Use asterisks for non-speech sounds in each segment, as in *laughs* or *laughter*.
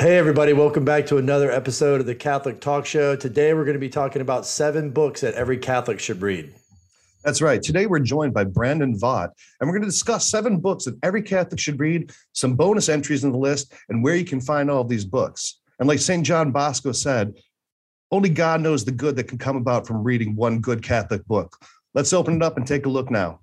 Hey, everybody, welcome back to another episode of the Catholic Talk Show. Today, we're going to be talking about seven books that every Catholic should read. That's right. Today, we're joined by Brandon Vogt, and we're going to discuss seven books that every Catholic should read, some bonus entries in the list, and where you can find all of these books. And like St. John Bosco said, only God knows the good that can come about from reading one good Catholic book. Let's open it up and take a look now.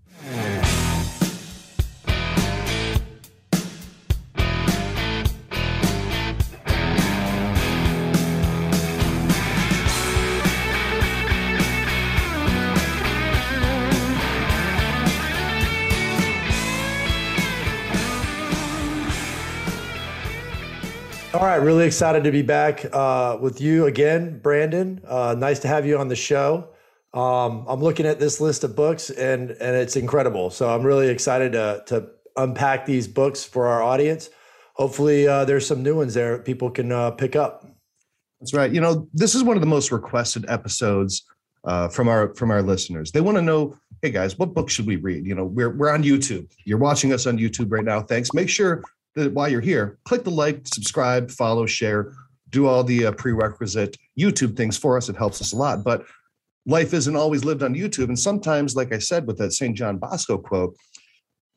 Really excited to be back uh, with you again, Brandon. Uh, nice to have you on the show. Um, I'm looking at this list of books, and and it's incredible. So I'm really excited to to unpack these books for our audience. Hopefully, uh, there's some new ones there people can uh, pick up. That's right. You know, this is one of the most requested episodes uh, from our from our listeners. They want to know, hey guys, what book should we read? You know, we're we're on YouTube. You're watching us on YouTube right now. Thanks. Make sure that while you're here, click the like, subscribe, follow, share, do all the uh, prerequisite YouTube things for us. It helps us a lot. But life isn't always lived on YouTube. And sometimes, like I said with that St. John Bosco quote,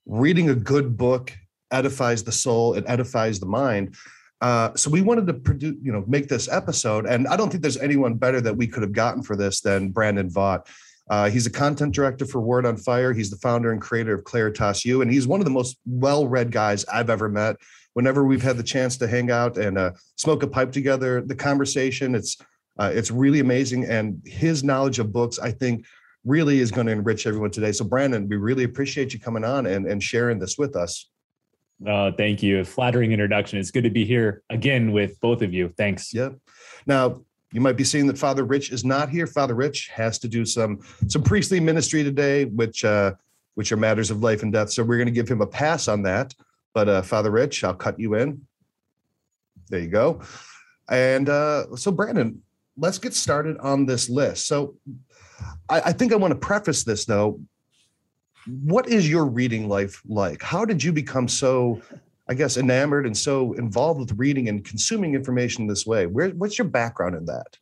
reading a good book edifies the soul, it edifies the mind. Uh, so we wanted to produce, you know, make this episode, and I don't think there's anyone better that we could have gotten for this than Brandon Vogt. Uh, he's a content director for Word on Fire. He's the founder and creator of Claritas U, and he's one of the most well-read guys I've ever met. Whenever we've had the chance to hang out and uh, smoke a pipe together, the conversation it's uh, it's really amazing, and his knowledge of books, I think, really is going to enrich everyone today. So, Brandon, we really appreciate you coming on and, and sharing this with us. Uh, thank you. Flattering introduction. It's good to be here again with both of you. Thanks. Yep. Now, you might be seeing that Father Rich is not here. Father Rich has to do some some priestly ministry today, which uh, which are matters of life and death. So we're going to give him a pass on that. But uh, Father Rich, I'll cut you in. There you go. And uh, so, Brandon, let's get started on this list. So, I, I think I want to preface this though. What is your reading life like? How did you become so I guess, enamored and so involved with reading and consuming information this way. Where, what's your background in that?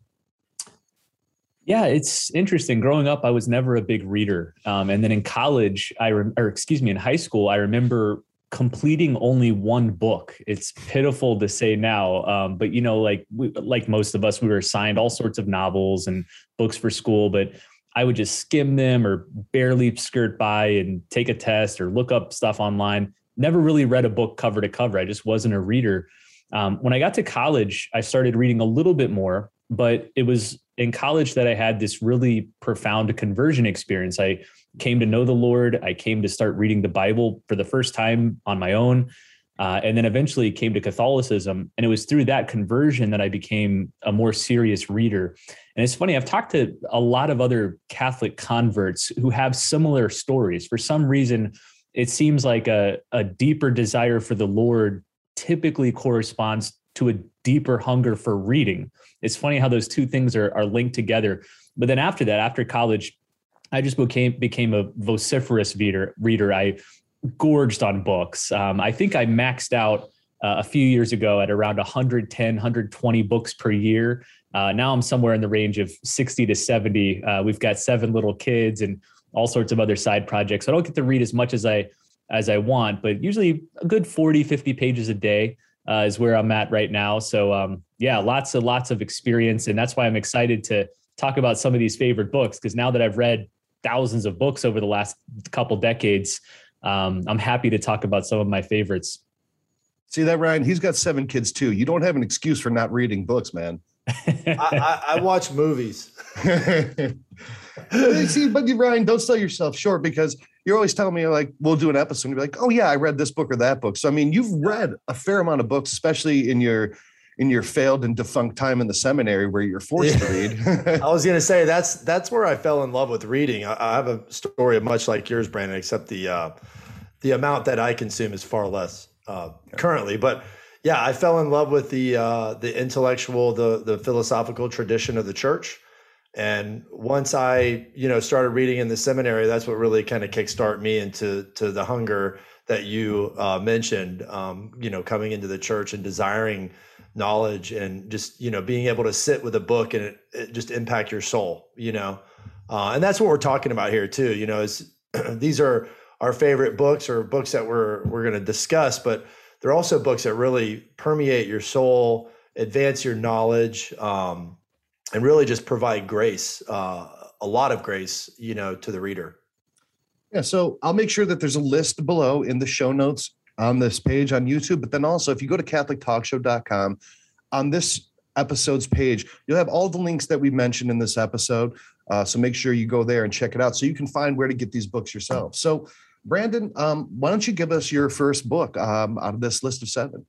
Yeah, it's interesting. Growing up, I was never a big reader, um, and then in college, I re- or excuse me, in high school, I remember completing only one book. It's pitiful to say now, um, but you know, like we, like most of us, we were assigned all sorts of novels and books for school, but I would just skim them or barely skirt by and take a test or look up stuff online never really read a book cover to cover. I just wasn't a reader. Um, when I got to college, I started reading a little bit more, but it was in college that I had this really profound conversion experience. I came to know the Lord. I came to start reading the Bible for the first time on my own. Uh, and then eventually came to Catholicism. And it was through that conversion that I became a more serious reader. And it's funny, I've talked to a lot of other Catholic converts who have similar stories. For some reason, it seems like a, a deeper desire for the Lord typically corresponds to a deeper hunger for reading. It's funny how those two things are, are linked together. But then after that, after college, I just became became a vociferous reader. Reader, I gorged on books. Um, I think I maxed out uh, a few years ago at around 110, 120 books per year. Uh, now I'm somewhere in the range of 60 to 70. Uh, we've got seven little kids, and all sorts of other side projects. So I don't get to read as much as I as I want, but usually a good 40, 50 pages a day uh, is where I'm at right now. So um, yeah, lots of lots of experience, and that's why I'm excited to talk about some of these favorite books because now that I've read thousands of books over the last couple decades, um, I'm happy to talk about some of my favorites. See that, Ryan? He's got seven kids too. You don't have an excuse for not reading books, man. I, I, I *laughs* watch movies. See, but Ryan, don't sell yourself short because you're always telling me like we'll do an episode and you're like, oh yeah, I read this book or that book. So I mean, you've read a fair amount of books, especially in your in your failed and defunct time in the seminary where you're forced to read. *laughs* I was going to say that's that's where I fell in love with reading. I, I, have a story much like yours, Brandon, except the uh, the amount that I consume is far less uh, currently. But yeah, I fell in love with the uh, the intellectual, the the philosophical tradition of the church. And once I, you know, started reading in the seminary, that's what really kind of kickstart me into to the hunger that you uh, mentioned. Um, you know, coming into the church and desiring knowledge and just you know being able to sit with a book and it, it just impact your soul. You know, uh, and that's what we're talking about here too. You know, is *clears throat* these are our favorite books or books that we're we're going to discuss, but they're also books that really permeate your soul, advance your knowledge. Um, and really just provide grace, uh, a lot of grace, you know, to the reader. Yeah, so I'll make sure that there's a list below in the show notes on this page on YouTube. But then also, if you go to CatholicTalkShow.com, on this episode's page, you'll have all the links that we mentioned in this episode. Uh, so make sure you go there and check it out so you can find where to get these books yourself. So, Brandon, um, why don't you give us your first book um, out of this list of seven?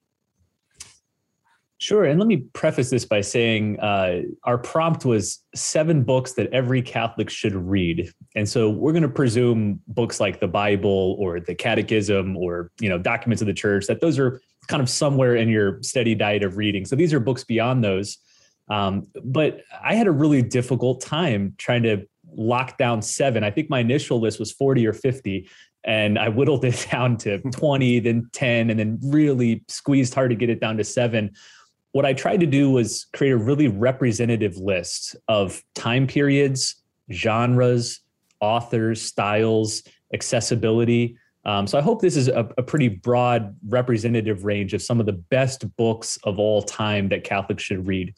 Sure. And let me preface this by saying uh, our prompt was seven books that every Catholic should read. And so we're going to presume books like the Bible or the Catechism or, you know, documents of the church, that those are kind of somewhere in your steady diet of reading. So these are books beyond those. Um, but I had a really difficult time trying to lock down seven. I think my initial list was 40 or 50 and I whittled it *laughs* down to 20, then 10, and then really squeezed hard to get it down to seven what I tried to do was create a really representative list of time periods, genres, authors, styles, accessibility. Um, so I hope this is a, a, pretty broad representative range of some of the best books of all time that Catholics should read.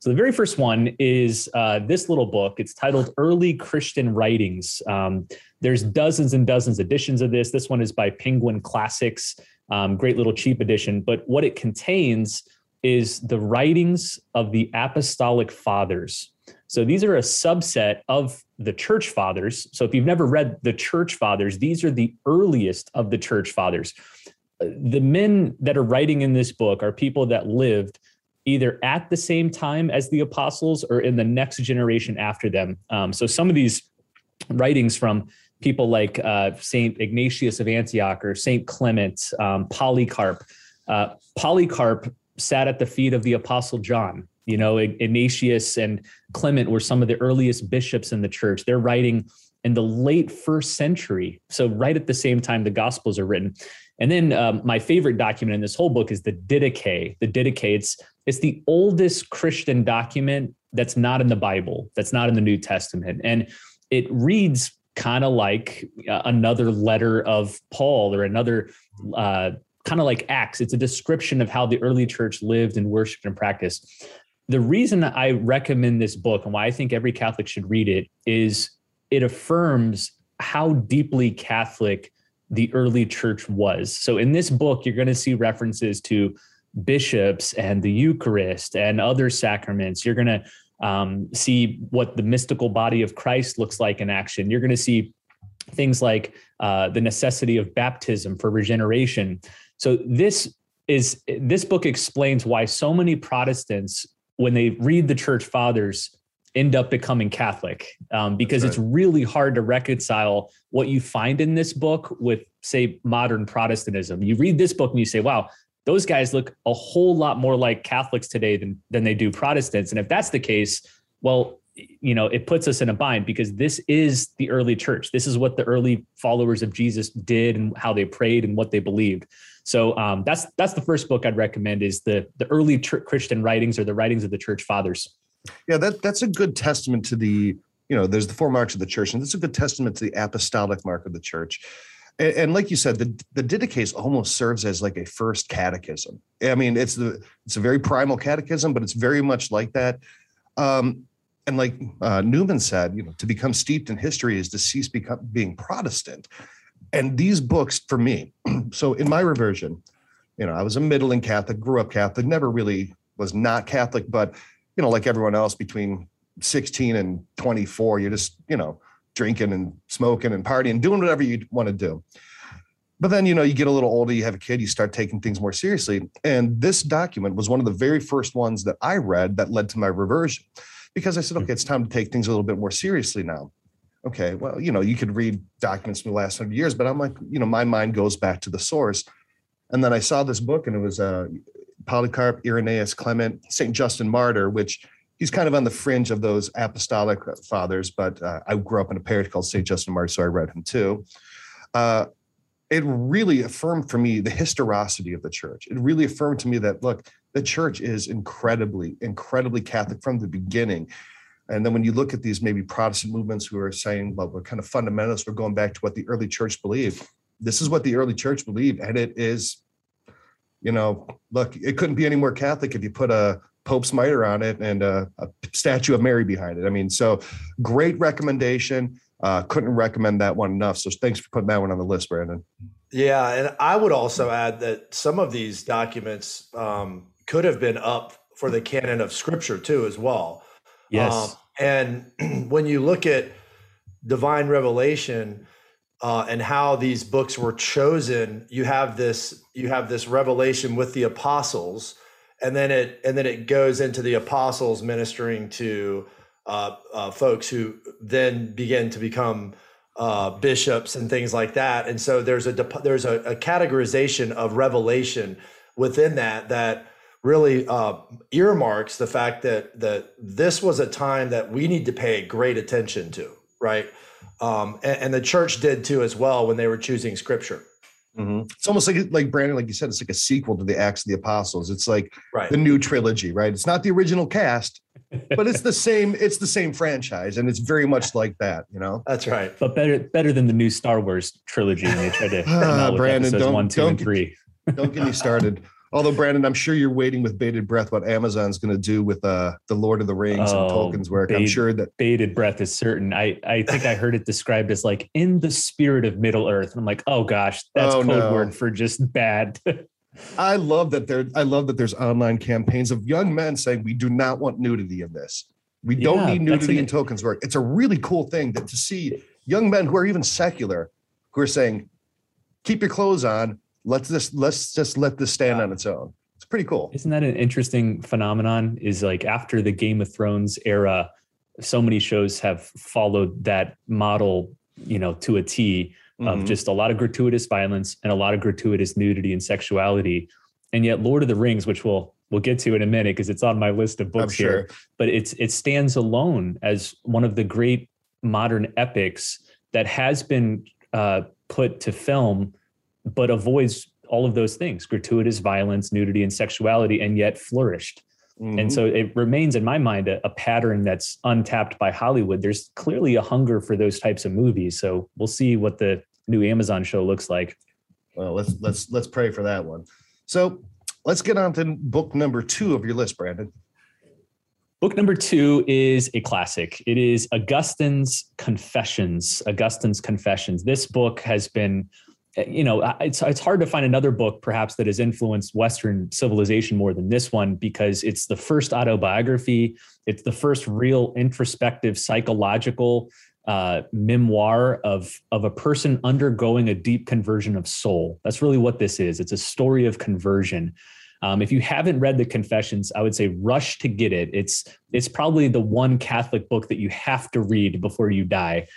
So the very first one is uh, this little book. It's titled Early Christian Writings. Um, there's dozens and dozens editions of this. This one is by Penguin Classics, um, great little cheap edition. But what it contains is the writings of the apostolic fathers. So these are a subset of the church fathers. So if you've never read the church fathers, these are the earliest of the church fathers. The men that are writing in this book are people that lived either at the same time as the apostles or in the next generation after them. Um, so some of these writings from people like uh, Saint Ignatius of Antioch or Saint Clement, um, Polycarp. Uh, Polycarp sat at the feet of the Apostle John. You know, Ignatius and Clement were some of the earliest bishops in the church. They're writing in the late first century. So, right at the same time the Gospels are written. And then um, my favorite document in this whole book is the Didache. The Didache, it's, it's the oldest Christian document that's not in the Bible, that's not in the New Testament. And it reads kind of like uh, another letter of Paul or another uh, kind of like Acts. It's a description of how the early church lived and worshiped and practiced. The reason I recommend this book and why I think every Catholic should read it is it affirms how deeply Catholic the early church was. So in this book, you're going to see references to bishops and the Eucharist and other sacraments. You're going to um, see what the mystical body of Christ looks like in action. You're going to see things like uh, the necessity of baptism for regeneration. So this is this book explains why so many Protestants, when they read the church fathers, end up becoming Catholic um, because right. it's really hard to reconcile what you find in this book with, say, modern Protestantism. You read this book and you say, wow, those guys look a whole lot more like Catholics today than, than they do Protestants. And if that's the case, well, you know it puts us in a bind because this is the early church this is what the early followers of jesus did and how they prayed and what they believed so um, that's that's the first book i'd recommend is the the early christian writings or the writings of the church fathers yeah that that's a good testament to the you know there's the four marks of the church and that's a good testament to the apostolic mark of the church. And, and like you said the the almost serves as like a first catechism. I mean it's the it's a very primal catechism but it's very much like that. Um, and like uh, Newman said, you know, to become steeped in history is to cease become, being Protestant. And these books, for me, *clears throat* so in my reversion, you know, I was a middling Catholic, grew up Catholic, never really was not Catholic, but you know, like everyone else, between 16 and 24, you're just, you know, drinking and smoking and partying, doing whatever you want to do. but then you know you get a little older you have a kid you start taking things more seriously. And this document was one of the very first ones that i read that led to my reversion because i said okay it's time to take things a little bit more seriously now. Okay well you know you could read documents from the last 100 years but i'm like you know my mind goes back to the source. And then i saw this book and it was uh, polycarp irenaeus clement st justin martyr which he's kind of on the fringe of those apostolic fathers but uh, i grew up in a parish called st justin martyr so i read him too uh, it really affirmed for me the historicity of the church. It really affirmed to me that look, the church is incredibly, incredibly Catholic from the beginning. And then when you look at these maybe Protestant movements who are saying, well, we're kind of fundamentalists, we're going back to what the early church believed. This is what the early church believed. And it is, you know, look, it couldn't be any more Catholic if you put a Pope's mitre on it and a, a statue of Mary behind it. I mean, so great recommendation. Uh, couldn't recommend that one enough. So thanks for putting that one on the list, Brandon. Yeah, and I would also add that some of these documents um, could have been up for the canon of Scripture too, as well. Yes. Um, and *clears throat* when you look at divine revelation uh, and how these books were chosen, you have this you have this revelation with the apostles, and then it and then it goes into the apostles ministering to uh, uh, folks who then begin to become uh, bishops and things like that. And so there's a there's a, a categorization of revelation within that that really uh, earmarks the fact that that this was a time that we need to pay great attention to, right? Um, and, and, the church did too as well when they were choosing scripture. Mm-hmm. It's almost like like Brandon, like you said, it's like a sequel to the Acts of the Apostles. It's like right. the new trilogy, right? It's not the original cast, but it's the same. It's the same franchise, and it's very much like that. You know, that's right. But better better than the new Star Wars trilogy. And they tried to uh, Brandon, don't, one, two, don't, and three. don't get me started. *laughs* Although Brandon, I'm sure you're waiting with bated breath what Amazon's going to do with uh, the Lord of the Rings oh, and Tolkien's work. I'm sure that bated breath is certain. I I think I heard it described as like in the spirit of Middle Earth. And I'm like, oh gosh, that's oh, code no. word for just bad. *laughs* I love that there. I love that there's online campaigns of young men saying we do not want nudity in this. We don't need nudity in Tolkien's work. It's a really cool thing that to see young men who are even secular who are saying, keep your clothes on let's just let's just let this stand on its own. It's pretty cool. Isn't that an interesting phenomenon? Is like after the Game of Thrones era, so many shows have followed that model, you know, to a T of mm-hmm. just a lot of gratuitous violence and a lot of gratuitous nudity and sexuality. And yet Lord of the Rings, which we'll we'll get to in a minute because it's on my list of books here, but it's it stands alone as one of the great modern epics that has been uh, put to film but avoids all of those things gratuitous violence, nudity, and sexuality, and yet flourished. Mm-hmm. And so it remains in my mind a, a, pattern that's untapped by Hollywood. There's clearly a hunger for those types of movies. So we'll see what the new Amazon show looks like. Well, let's let's let's pray for that one. So let's get on to book number two of your list, Brandon. Book number two is a classic. It is Augustine's Confessions. Augustine's Confessions. This book has been you know, it's it's hard to find another book perhaps that has influenced Western civilization more than this one because it's the first autobiography. It's the first real introspective psychological uh, memoir of of a person undergoing a deep conversion of soul. That's really what this is. It's a story of conversion. Um, if you haven't read the Confessions, I would say rush to get it. It's it's probably the one Catholic book that you have to read before you die.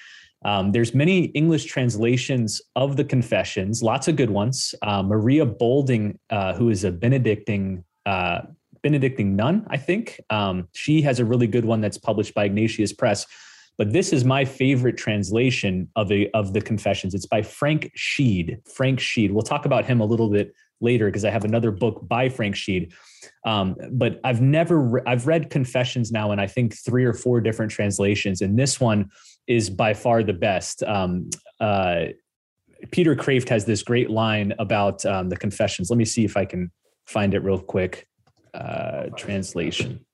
Um, there's many English translations of the Confessions, lots of good ones. Uh, Maria Boulding, uh, who is a Benedictine uh, Benedictine nun, I think, um, she has a really good one that's published by Ignatius Press. But this is my favorite translation of a of the Confessions. It's by Frank Sheed. Frank Sheed. We'll talk about him a little bit later because I have another book by Frank Sheed. Um, but I've never re- I've read Confessions now, and I think three or four different translations, and this one is by far the best. Um, uh, Peter Kreeft has this great line about um, the confessions. Let me see if I can find it real quick. Uh, translation.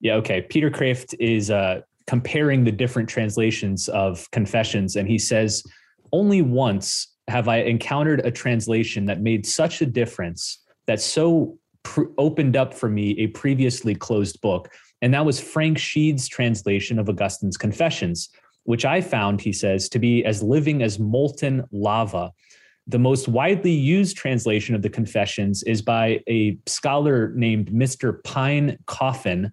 Yeah, okay. Peter Kreeft is uh, comparing the different translations of confessions, and he says, Only once have I encountered a translation that made such a difference that so pr- opened up for me a previously closed book and that was Frank Sheed's translation of Augustine's Confessions. which I found, he says, to be as living as molten lava. The most widely used translation of the Confessions is by a scholar named Mr. Pine Coffin.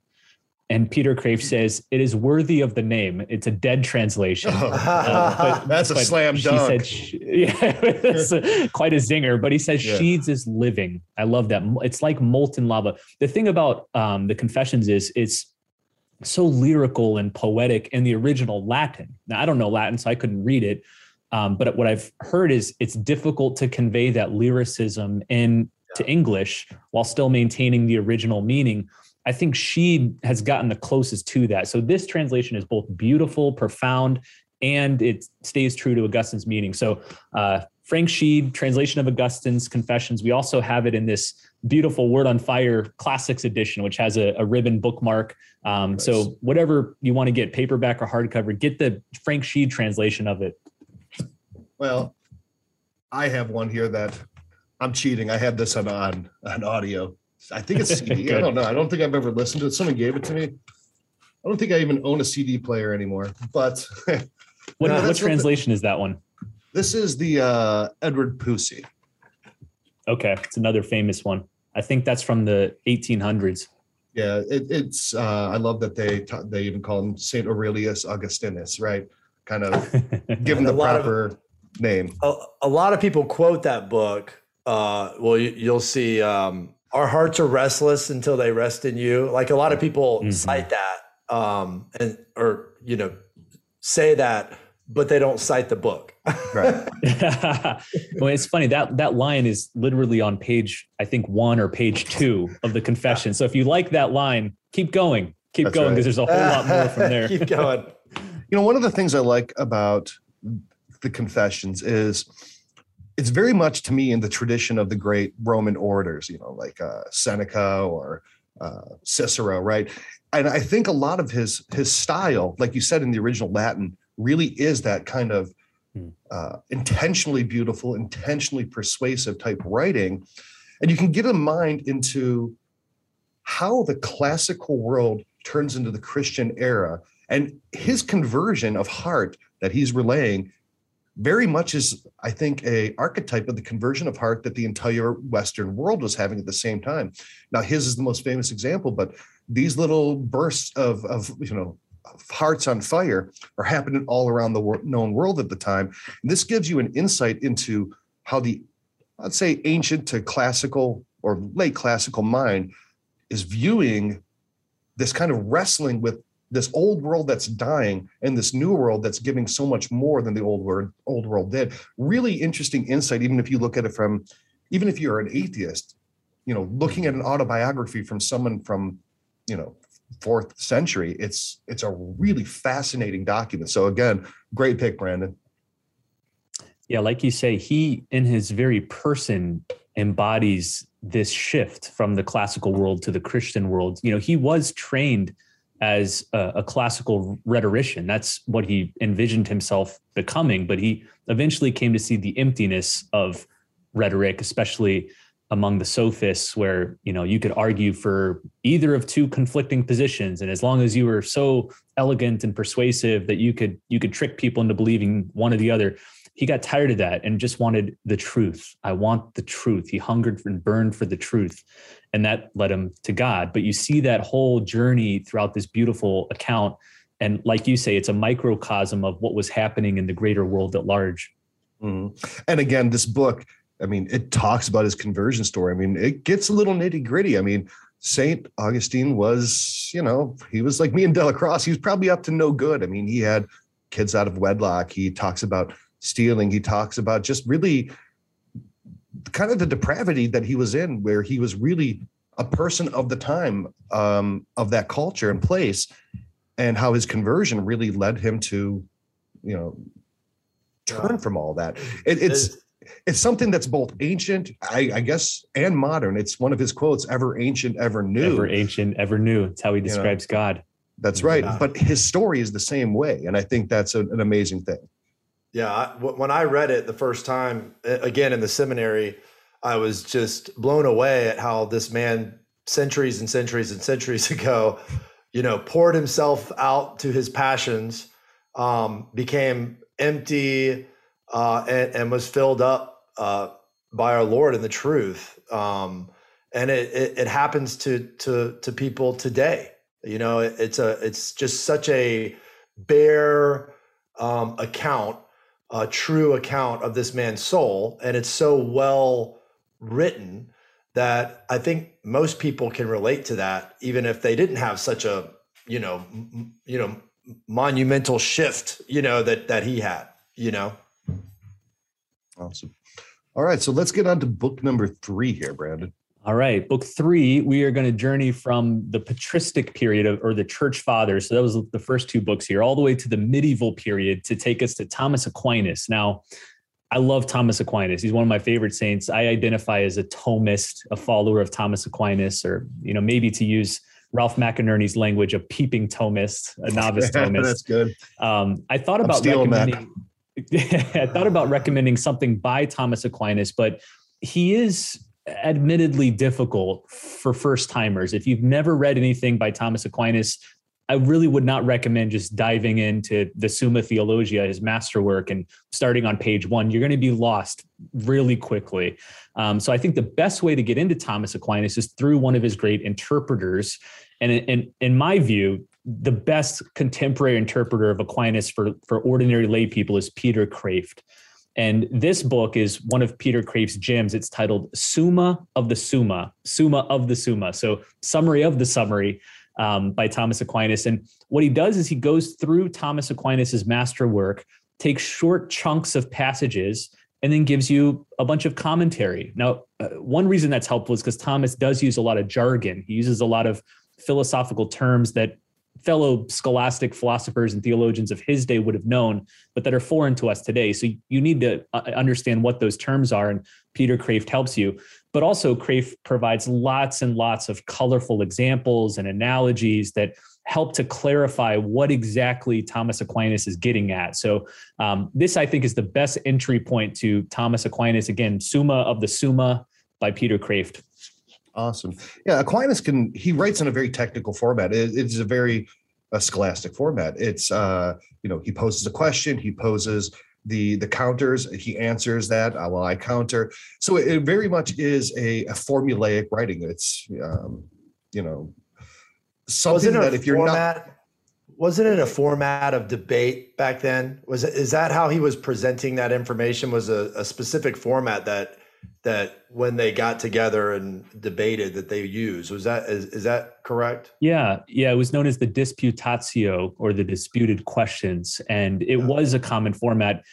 And Peter Kreeft says it is worthy of the name. It's a dead translation. Oh, *laughs* uh, but, *laughs* That's a slam dunk. Said, *laughs* yeah, it's a, quite a zinger. But he says yeah. Sheeds is living. I love that. It's like molten lava. The thing about um, the Confessions is it's so lyrical and poetic in the original Latin. Now I don't know Latin, so I couldn't read it. Um, but what I've heard is it's difficult to convey that lyricism into yeah. English while still maintaining the original meaning. I think she has gotten the closest to that. So this translation is both beautiful, profound, and it stays true to Augustine's meaning. So uh, Frank Sheed, translation of Augustine's Confessions. We also have it in this beautiful Word on Fire Classics edition, which has a, a ribbon bookmark. Um, nice. So whatever you want to get, paperback or hardcover, get the Frank Sheed translation of it. Well, I have one here that I'm cheating. I have this on on, on audio. I think it's *laughs* CD. I don't know. I don't think I've ever listened to it. Someone gave it to me. I don't think I even own a CD player anymore. But *laughs* what, what translation is that one? This is the uh, Edward Pusey. Okay, it's another famous one. I think that's from the 1800s. Yeah, it, it's. Uh, I love that they ta- they even call him Saint Aurelius Augustinus, right? Kind of *laughs* give him the proper of, name. A, a, lot of people quote that book. Uh, well, you, will see. Um, Our hearts are restless until they rest in you. Like a lot of people mm-hmm. cite that, um, and or you know, say that but they don't cite the book. *laughs* right. *laughs* well, it's funny that that line is literally on page, I think one or page two of the confession. So if you like that line, keep going, keep That's going, because right. there's a whole lot more from there. *laughs* keep going. You know, one of the things I like about the confessions is it's very much to me in the tradition of the great Roman orators, you know, like uh, Seneca or uh, Cicero, right? And I think a lot of his his style, like you said in the original Latin, really is that kind of hmm. uh, intentionally beautiful, intentionally persuasive type writing. And you can get a mind into how the classical world turns into the Christian era. And his conversion of heart that he's relaying very much is, I think, a archetype of the conversion of heart that the entire Western world was having at the same time. Now, his is the most famous example, but these little bursts of, of you know, hearts on fire are happening all around the known world at the time. And this gives you an insight into how the, I'd say, ancient to classical or late classical mind is viewing this kind of wrestling with this old world that's dying and this new world that's giving so much more than the old world old world did. Really interesting insight, even if you look at it from, even if you're an atheist, you know, looking at an autobiography from someone from, you know, fourth century. It's it's a really fascinating document. So again, great pick, Brandon. Yeah, like you say, he in his very person embodies this shift from the classical world to the Christian world. You know, he was trained as a, a, classical rhetorician. That's what he envisioned himself becoming. But he eventually came to see the emptiness of rhetoric, especially among the sophists where you know you could argue for either of two conflicting positions and as long as you were so elegant and persuasive that you could you could trick people into believing one or the other he got tired of that and just wanted the truth i want the truth he hungered and burned for the truth and that led him to god but you see that whole journey throughout this beautiful account and like you say it's a microcosm of what was happening in the greater world at large mm-hmm. and again this book I mean, it talks about his conversion story. I mean, it gets a little nitty gritty. I mean, Saint Augustine was, you know, he was like me and DellaCrosse. He was probably up to no good. I mean, he had kids out of wedlock. He talks about stealing. He talks about just really kind of the depravity that he was in, where he was really a person of the time um, of that culture and place, and how his conversion really led him to, you know, turn from all that. It, it's it's something that's both ancient, I, I, guess, and modern. It's one of his quotes: "Ever ancient, ever new." Ever ancient, ever new. It's how he describes you know, God. That's right. Yeah. But his story is the same way, and I think that's a, an amazing thing. Yeah, I, when I read it the first time, again in the seminary, I was just blown away at how this man, centuries and centuries and centuries *laughs* ago, you know, poured himself out to his passions um, became empty uh, and, and, was filled up uh, by our Lord and the truth. Um, and it, it, it, happens to to to people today. You know, it, it's a it's just such a bare um, account, a true account of this man's soul, and it's so well written that I think most people can relate to that, even if they didn't have such a you know m- you know monumental shift, you know that that he had. You know. Awesome. All right, so let's get on to book number three here, Brandon. All right, book three, we are going to journey from the patristic period of, or the church fathers. So that was the first two books here, all the way to the medieval period to take us to Thomas Aquinas. Now, I love Thomas Aquinas. He's one of my favorite saints. I identify as a Thomist, a follower of Thomas Aquinas, or you know, maybe to use Ralph McInerny's language, a peeping Thomist, a *laughs* novice Thomist. That's good. Um, I thought about recommending. *laughs* I thought about recommending something by Thomas Aquinas, but he is admittedly difficult for first timers. If you've never read anything by Thomas Aquinas, I really would not recommend just diving into the Summa Theologia, his masterwork, and starting on page one. You're going to be lost really quickly. Um, so I think the best way to get into Thomas Aquinas is through one of his great interpreters. And in, in my view, the best contemporary interpreter of Aquinas for, for ordinary lay people is Peter Kreeft. And this book is one of Peter Kreeft's gems. It's titled Summa of the Summa, Summa of the Summa. So, summary of the summary um, by Thomas Aquinas. And what he does is he goes through Thomas Aquinas's master work, takes short chunks of passages, and then gives you a bunch of commentary. Now, uh, one reason that's helpful is because Thomas does use a lot of jargon. He uses a lot of philosophical terms that fellow scholastic philosophers and theologians of his day would have known, but that are foreign to us today. So you need to uh, understand what those terms are, and Peter Kreeft helps you. But also, Kreeft provides lots and lots of colorful examples and analogies that help to clarify what exactly Thomas Aquinas is getting at. So, um, this I think is the best entry point to Thomas Aquinas. Again, Summa of the Summa by Peter Kreeft. Awesome. Yeah, Aquinas can he writes in a very technical format. It, it's a very a scholastic format. It's uh, you know, he poses a question, he poses the the counters, he answers that, uh, well, I counter. So it, it very much is a, a formulaic writing. It's um, you know, something that if you're format, not wasn't it a format of debate back then? Was it is that how he was presenting that information? Was a, a specific format that that when they got together and debated that they use was that is, is that correct yeah yeah it was known as the disputatio or the disputed questions and it yeah. was a common format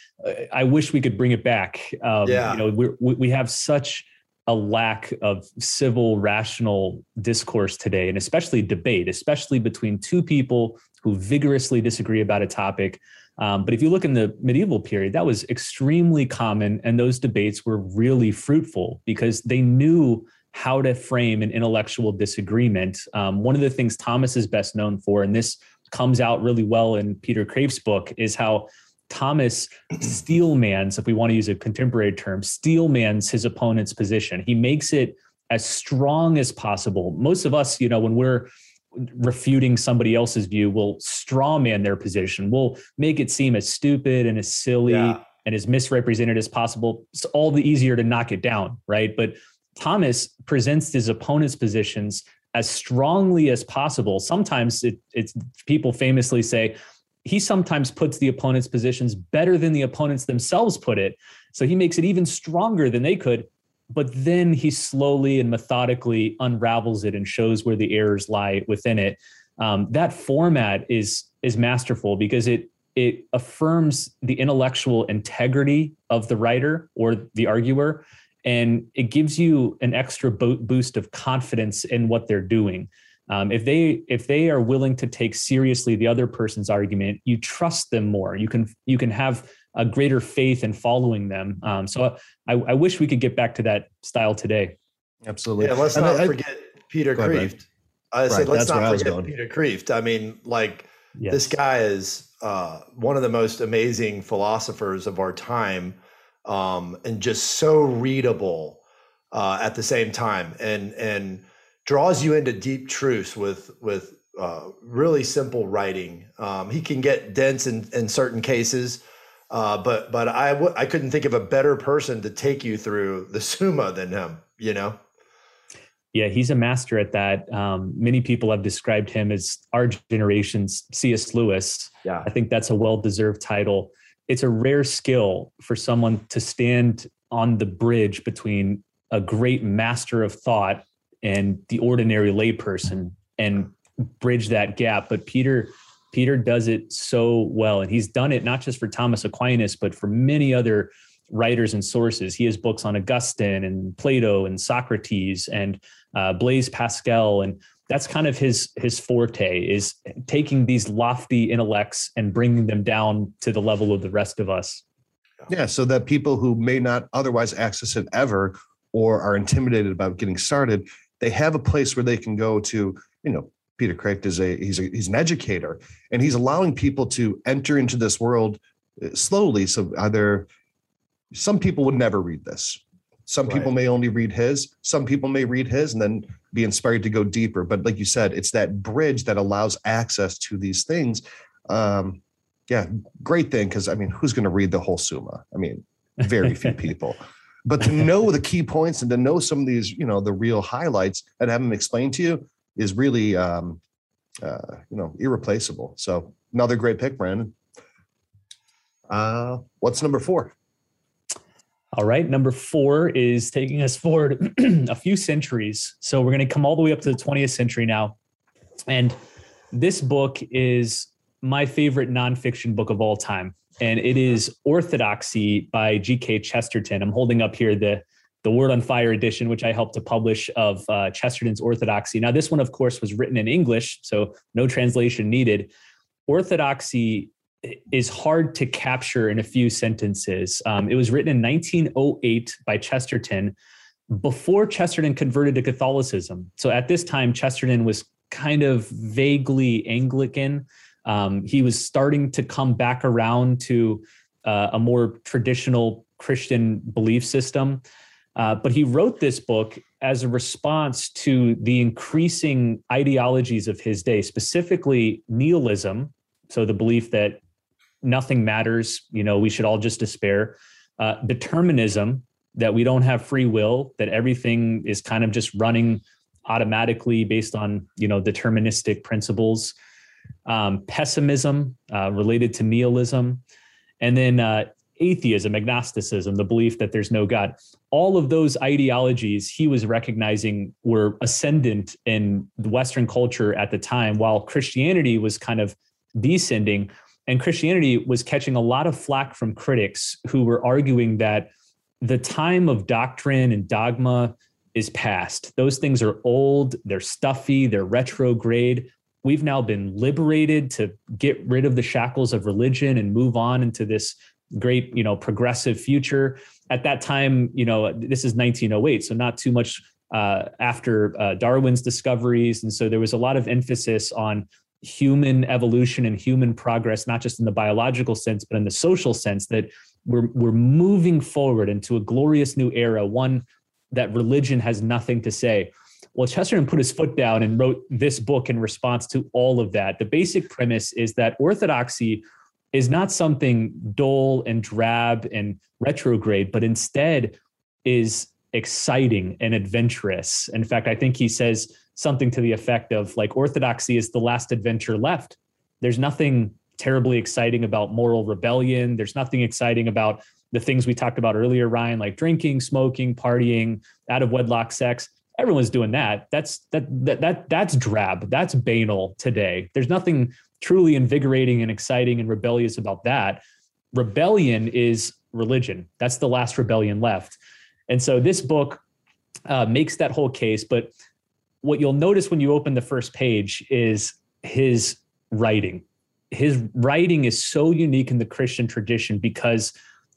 i wish we could bring it back um, yeah. you know we we have such a lack of civil rational discourse today and especially debate especially between two people who vigorously disagree about a topic um, but if you look in the medieval period, that was extremely common, and those debates were really fruitful because they knew how to frame an intellectual disagreement. Um, one of the things Thomas is best known for, and this comes out really well in Peter Kreeft's book, is how Thomas steelmans, if we want to use a contemporary term, steelmans his opponent's position. He makes it as strong as possible. Most of us, you know, when we're refuting somebody else's view will strawman their position will make it seem as stupid and as silly yeah. and as misrepresented as possible. It's all the easier to knock it down right? But thomas presents his opponent's positions as strongly as possible. Sometimes it, it's people famously say he sometimes puts the opponent's positions better than the opponents themselves put it. So he makes it even stronger than they could but then he slowly and methodically unravels it and shows where the errors lie within it. Um, that format is is masterful because it it affirms the intellectual integrity of the writer or the arguer, and it gives you an extra bo- boost of confidence in what they're doing. Um, if they if they are willing to take seriously the other person's argument, you trust them more. You can you can have a greater faith in following them. Um, so I, I, wish we could get back to that style today. Absolutely. Yeah, let's not I, forget Peter Kreeft. I right, said, let's not forget Peter Kreeft. I mean, like yes. this guy is uh, one of the most amazing philosophers of our time, um, and just so readable uh, at the same time, and and draws you into deep truths with with uh, really simple writing. Um, he can get dense in, in certain cases, uh, but but I w- I couldn't think of a better person to take you through the Summa than him. You know. Yeah, he's a master at that. Um, many people have described him as our generation's C.S. Lewis. Yeah, I think that's a well-deserved title. It's a rare skill for someone to stand on the bridge between a great master of thought and the ordinary layperson and bridge that gap. But Peter Peter does it so well, and he's done it not just for Thomas Aquinas, but for many other writers and sources. He has books on Augustine and Plato and Socrates and uh, Blaise Pascal, and that's kind of his his forte is taking these lofty intellects and bringing them down to the level of the rest of us. Yeah, so that people who may not otherwise access it ever or are intimidated about getting started, they have a place where they can go to, you know, Peter Kreeft is a he's a he's an educator and he's allowing people to enter into this world uh, slowly. So either some people would never read this. Some right. people may only read his, some people may read his and then be inspired to go deeper. But like you said, it's that bridge that allows access to these things. Um, yeah, great thing. Cause I mean, who's going to read the whole Summa? I mean, very few *laughs* people. But to know the key points and to know some of these, you know, the real highlights and have them explained to you is really, um, uh, you know, irreplaceable. So another great pick, Brandon. Uh, what's number four? All right, number four is taking us forward *clears throat* a few centuries. So we're going to come all the way up to the 20th century now. And this book is my favorite nonfiction book of all time. And it is Orthodoxy by G.K. Chesterton. I'm holding up here the, the Word on Fire edition, which I helped to publish of uh, Chesterton's Orthodoxy. Now, this one, of course, was written in English, so no translation needed. Orthodoxy is hard to capture in a few sentences. Um, it was written in 1908 by Chesterton before Chesterton converted to Catholicism. So at this time, Chesterton was kind of vaguely Anglican. Um, he was starting to come back around to uh, a more traditional Christian belief system. Uh, but he wrote this book as a response to the increasing ideologies of his day, specifically nihilism. So the belief that nothing matters. You know, we should all just despair. Uh, determinism that we don't have free will, that everything is kind of just running automatically based on you know deterministic principles. Um, pessimism uh, related to nihilism, and then uh, atheism, agnosticism, the belief that there's no God. All of those ideologies he was recognizing were ascendant in the Western culture at the time, while Christianity was kind of descending and Christianity was catching a lot of flack from critics who were arguing that the time of doctrine and dogma is past. Those things are old, they're stuffy, they're retrograde. We've now been liberated to get rid of the shackles of religion and move on into this great, you know, progressive future. At that time, you know, this is 1908, so not too much uh, after uh, Darwin's discoveries. And so there was a lot of emphasis on human evolution and human progress, not just in the biological sense, but in the social sense, that we're, we're moving forward into a glorious new era, one that religion has nothing to say. Well, Chesterton put his foot down and wrote this book in response to all of that. The basic premise is that orthodoxy is not something dull and drab and retrograde, but instead is exciting and adventurous. In fact, I think he says something to the effect of like orthodoxy is the last adventure left. There's nothing terribly exciting about moral rebellion. There's nothing exciting about the things we talked about earlier, Ryan, like drinking, smoking, partying, out of wedlock sex. Everyone's doing that. That's that that that that's drab. That's banal today. There's nothing truly invigorating and exciting and rebellious about that. Rebellion is religion. That's the last rebellion left. And so this book uh, makes that whole case, but what you'll notice when you open the first page is his writing. His writing is so unique in the Christian tradition because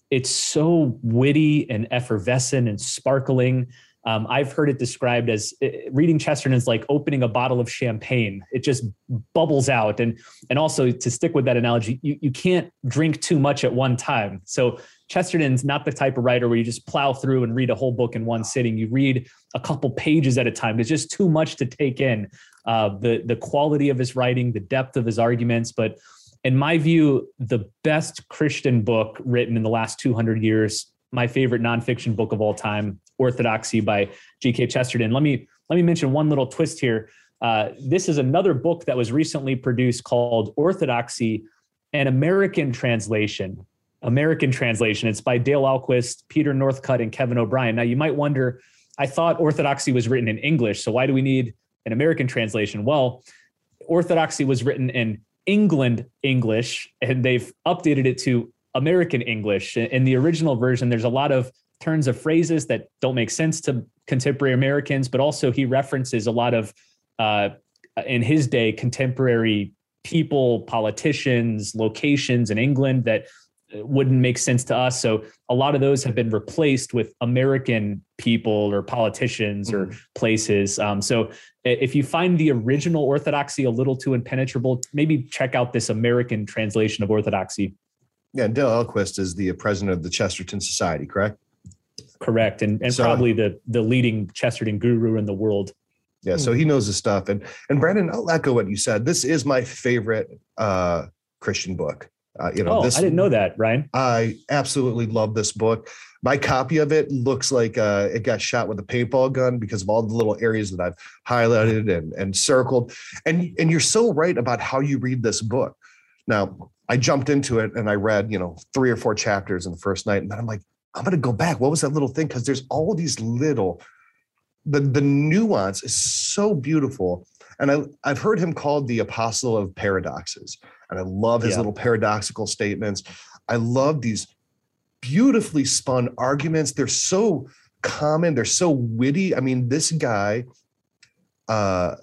it's so witty and effervescent and sparkling. Um, I've heard it described as uh, reading Chesterton is like opening a bottle of champagne. It just bubbles out. And and also to stick with that analogy, you, you can't drink too much at one time. So Chesterton's not the type of writer where you just plow through and read a whole book in one sitting. You read a couple pages at a time. There's just too much to take in. uh, the the quality of his writing, the depth of his arguments. But in my view, the best Christian book written in the last 200 years, my favorite nonfiction book of all time, Orthodoxy by G.K. Chesterton. Let me let me mention one little twist here. Uh, this is another book that was recently produced called Orthodoxy, an American translation. American translation. It's by Dale Ahlquist, Peter Northcutt, and Kevin O'Brien. Now, you might wonder, I thought Orthodoxy was written in English, so why do we need an American translation? Well, Orthodoxy was written in England English, and they've updated it to American English. In the original version, there's a lot of turns of phrases that don't make sense to contemporary Americans, but also he references a lot of, uh, in his day, contemporary people, politicians, locations in England that wouldn't make sense to us. So a lot of those have been replaced with American people or politicians mm-hmm. or places. Um, so if you find the original Orthodoxy a little too impenetrable, maybe check out this American translation of Orthodoxy. Yeah, Dale Ahlquist is the president of the Chesterton Society, correct? Correct, and and so, probably the the leading Chesterton guru in the world. Yeah, so he knows his stuff. And and Brandon, I'll echo what you said. This is my favorite uh, Christian book. Uh, you know, oh, this, I didn't know that, Ryan. I absolutely love this book. My copy of it looks like uh, it got shot with a paintball gun because of all the little areas that I've highlighted and, and circled. And and you're so right about how you read this book. Now, I jumped into it and I read, you know, three or four chapters in the first night, and then I'm like, I'm going to go back. What was that little thing? Because there's all these little, the the nuance is so beautiful. And I, I've heard him called the apostle of paradoxes. And I love his yeah. little paradoxical statements. I love these beautifully spun arguments. They're so common, they're so witty. I mean, this guy, uh,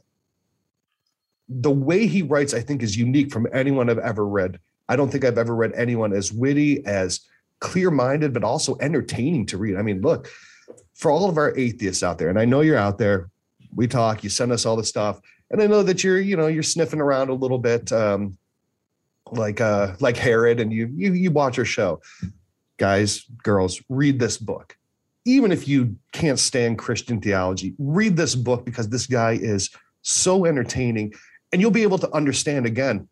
the way he writes, I think, is unique from anyone I've ever read. I don't think I've ever read anyone as witty, as clear minded, but also entertaining to read. I mean, look, for all of our atheists out there, and I know you're out there, we talk, you send us all the stuff. And I know that you're, you know, you're sniffing around a little bit. Um, like uh like Herod and you you you watch our show. Guys, girls, read this book. Even if you can't stand Christian theology, read this book because this guy is so entertaining and you'll be able to understand again,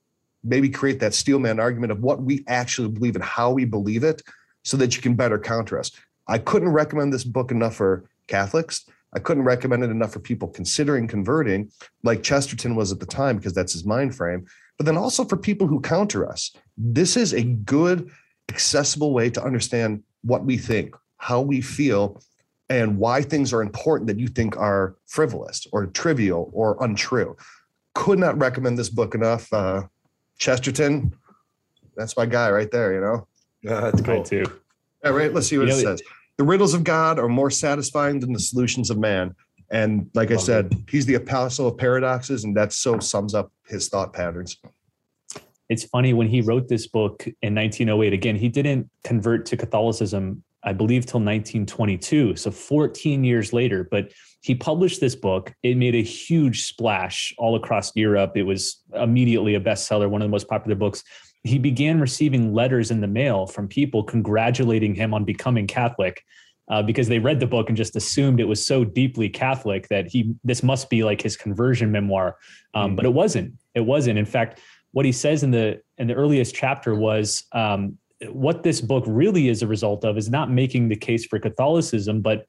maybe create that steelman argument of what we actually believe and how we believe it so that you can better counter us. I couldn't recommend this book enough for Catholics. I couldn't recommend it enough for people considering converting, like Chesterton was at the time, because that's his mind frame but then also for people who counter us. This is a good, accessible way to understand what we think, how we feel, and why things are important that you think are frivolous or trivial or untrue. Could not recommend this book enough. Uh, Chesterton, that's my guy right there, you know? Yeah, that's cool. too. All right, let's see what you it says. The riddles of God are more satisfying than the solutions of man. And like I said, he's the apostle of paradoxes, and that so sums up his thought patterns. It's funny when he wrote this book in 1908, again, he didn't convert to Catholicism, I believe, till 1922. So 14 years later, but he published this book. It made a huge splash all across Europe. It was immediately a bestseller, one of the most popular books. He began receiving letters in the mail from people congratulating him on becoming Catholic uh, because they read the book and just assumed it was so deeply Catholic that he this must be like his conversion memoir, um, mm-hmm. but it wasn't. It wasn't. In fact, what he says in the in the earliest chapter was um, what this book really is a result of is not making the case for Catholicism, but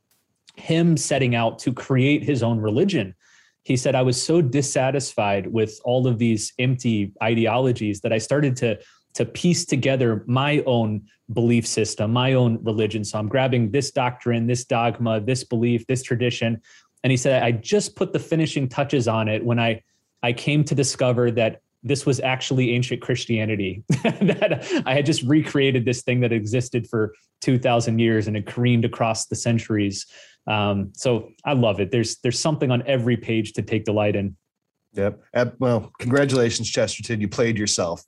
him setting out to create his own religion. He said, I was so dissatisfied with all of these empty ideologies that I started to to piece together my own belief system, my own religion. So I'm grabbing this doctrine, this dogma, this belief, this tradition. And he said, I just put the finishing touches on it when I, I came to discover that this was actually ancient Christianity, *laughs* that I had just recreated this thing that existed for 2000 years and it careened across the centuries. Um, so I love it. There's, there's something on every page to take delight in. Yep. Well, congratulations, Chesterton. You played yourself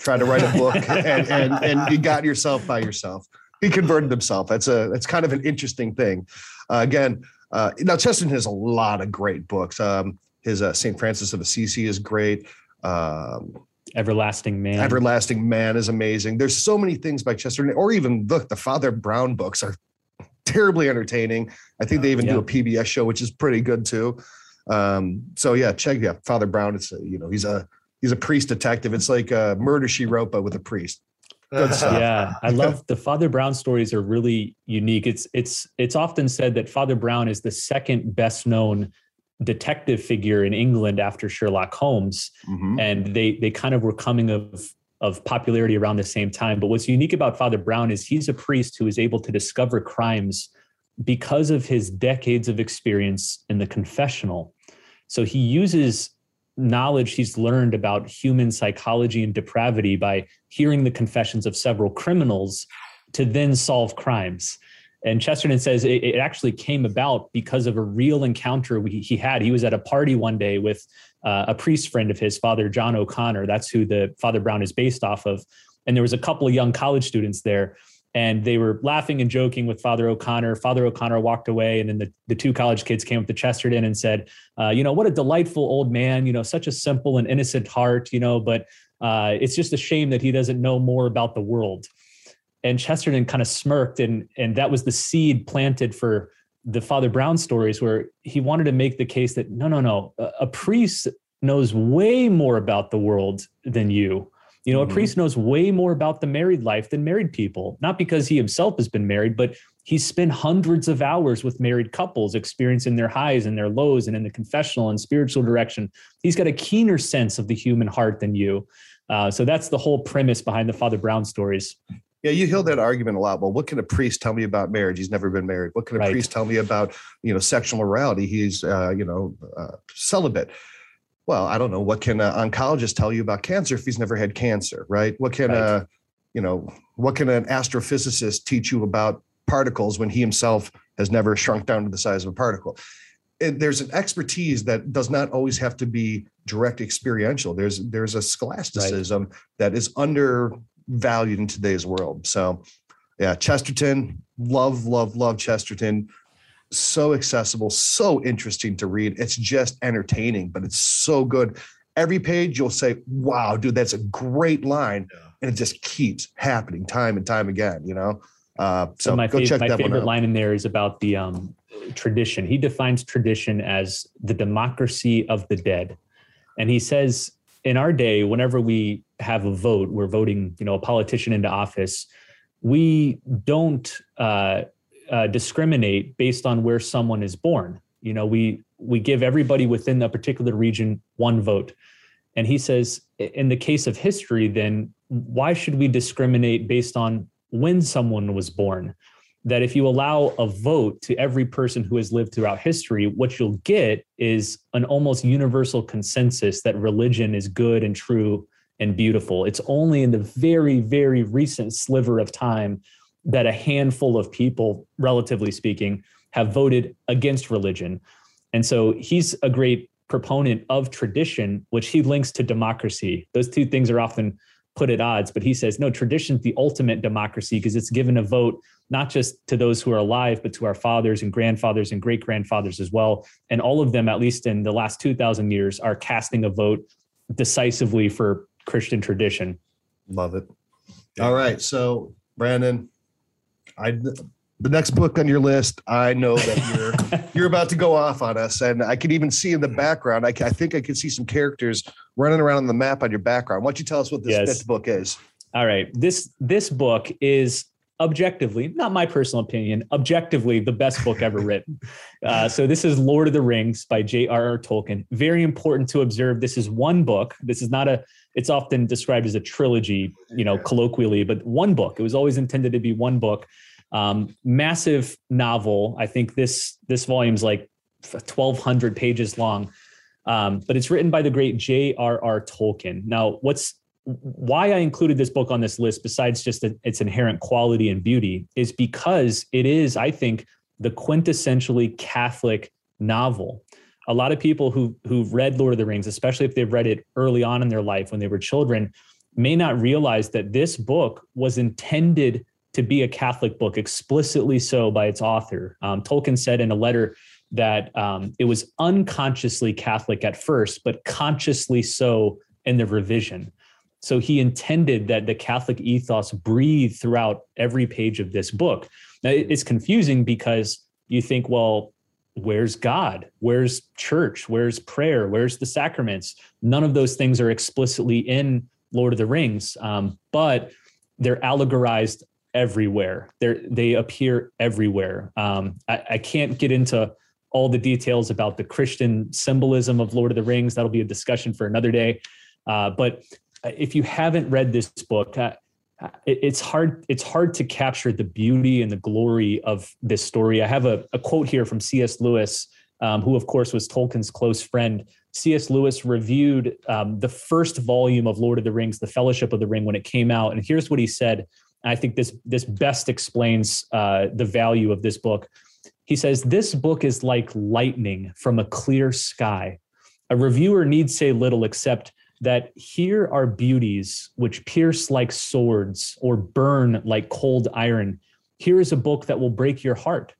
trying to write a book *laughs* and, and, and you got yourself by yourself. He converted himself. That's a that's kind of an interesting thing. Uh, again, uh, now Chesterton has a lot of great books. Um, his uh, Saint Francis of Assisi is great. Um, Everlasting Man. Everlasting Man is amazing. There's so many things by Chesterton, or even look, the Father Brown books are *laughs* terribly entertaining. I think they even yeah. do a PBS show, which is pretty good too. Um, so yeah, check yeah, Father Brown. It's a, you know he's a he's a priest detective. It's like a murder she wrote, but with a priest. *laughs* yeah, I love the Father Brown stories are really unique. It's it's it's often said that Father Brown is the second best known detective figure in England after Sherlock Holmes, mm-hmm. and they they kind of were coming of of popularity around the same time. But what's unique about Father Brown is he's a priest who is able to discover crimes because of his decades of experience in the confessional. So he uses knowledge he's learned about human psychology and depravity by hearing the confessions of several criminals to then solve crimes. And Chesterton says it, it actually came about because of a real encounter we, he had. He was at a party one day with uh, a priest friend of his, Father John O'Connor. That's who the Father Brown is based off of. And there was a couple of young college students there and they were laughing and joking with Father O'Connor. Father O'Connor walked away, and then the, the two college kids came up to Chesterton and said, uh, "You know, what a delightful old man. You know, such a simple and innocent heart. You know, but uh, it's just a shame that he doesn't know more about the world." And Chesterton kind of smirked, and and that was the seed planted for the Father Brown stories, where he wanted to make the case that no, no, no, a, a priest knows way more about the world than you you know, mm-hmm. a priest knows way more about the married life than married people, not because he himself has been married, but he's spent hundreds of hours with married couples, experiencing their highs and their lows and in the confessional and spiritual direction. He's got a keener sense of the human heart than you. Uh, so that's the whole premise behind the Father Brown stories. Yeah, you hear that argument a lot. Well, what can a priest tell me about marriage? He's never been married. What can a right. priest tell me about, you know, sexual morality? He's, uh, you know, uh, celibate well, I don't know. What can an oncologist tell you about cancer if he's never had cancer, right? What can right. a, you know, what can an astrophysicist teach you about particles when he himself has never shrunk down to the size of a particle? It, there's an expertise that does not always have to be direct experiential. There's there's a scholasticism right. that is undervalued in today's world. So, yeah, Chesterton, love, love, love Chesterton so accessible, so interesting to read. It's just entertaining, but it's so good. Every page you'll say, wow, dude, that's a great line. And it just keeps happening time and time again, you know? Uh, so, so my, fav- my favorite line in there is about the um, tradition. He defines tradition as the democracy of the dead. And he says, in our day, whenever we have a vote, we're voting, you know, a politician into office. We don't uh, uh, discriminate based on where someone is born. You know, we we give everybody within a particular region one vote. And he says, in the case of history, then why should we discriminate based on when someone was born? That if you allow a vote to every person who has lived throughout history, what you'll get is an almost universal consensus that religion is good and true and beautiful. It's only in the very, very recent sliver of time that a handful of people, relatively speaking, have voted against religion. And so he's a great proponent of tradition, which he links to democracy. Those two things are often put at odds, but he says, no, tradition is the ultimate democracy because it's given a vote not just to those who are alive, but to our fathers and grandfathers and great grandfathers as well. And all of them, at least in the last 2,000 years, are casting a vote decisively for Christian tradition. Love it. All right. So, Brandon, I the next book on your list, I know that you're *laughs* you're about to go off on us, and I can even see in the background. I, I think I can see some characters running around on the map on your background. Why don't you tell us what this yes. fifth book is? All right, this this book is objectively, not my personal opinion, objectively the best book ever *laughs* written. Uh, so this is Lord of the Rings by J.R.R. Tolkien. Very important to observe. This is one book. This is not a. It's often described as a trilogy, you know, colloquially, but one book. It was always intended to be one book. Um, massive novel. I think this this volume's like 1,200 pages long, um, but it's written by the great J.R.R. Tolkien. Now, what's why I included this book on this list, besides just its inherent quality and beauty, is because it is, I think, the quintessentially Catholic novel. A lot of people who who've read Lord of the Rings, especially if they've read it early on in their life when they were children, may not realize that this book was intended to be a Catholic book, explicitly so by its author. Um, Tolkien said in a letter that um, it was unconsciously Catholic at first, but consciously so in the revision. So he intended that the Catholic ethos breathe throughout every page of this book. Now, it's confusing because you think, well, where's God? Where's church? Where's prayer? Where's the sacraments? None of those things are explicitly in Lord of the Rings, um, but they're allegorized everywhere. They they appear everywhere. Um, I, I can't get into all the details about the Christian symbolism of Lord of the Rings. That'll be a discussion for another day. Uh, but if you haven't read this book, it's hard. It's hard to capture the beauty and the glory of this story. I have a, a quote here from C.S. Lewis, um, who of course was Tolkien's close friend. C.S. Lewis reviewed um, the first volume of Lord of the Rings, The Fellowship of the Ring, when it came out, and here's what he said. I think this this best explains uh, the value of this book. He says, This book is like lightning from a clear sky. A reviewer need say little except that here are beauties which pierce like swords or burn like cold iron. Here is a book that will break your heart.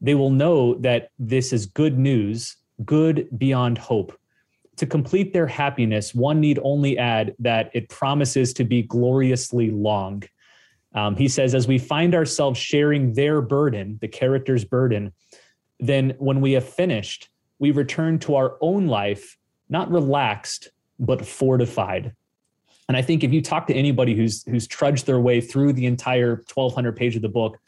They will know that this is good news, good beyond hope. To complete their happiness, one need only add that it promises to be gloriously long. Um, he says, as we find ourselves sharing their burden, the character's burden, then when we have finished, we return to our own life, not relaxed, but fortified. And I think if you talk to anybody who's who's trudged their way through the entire 1200 page of the book,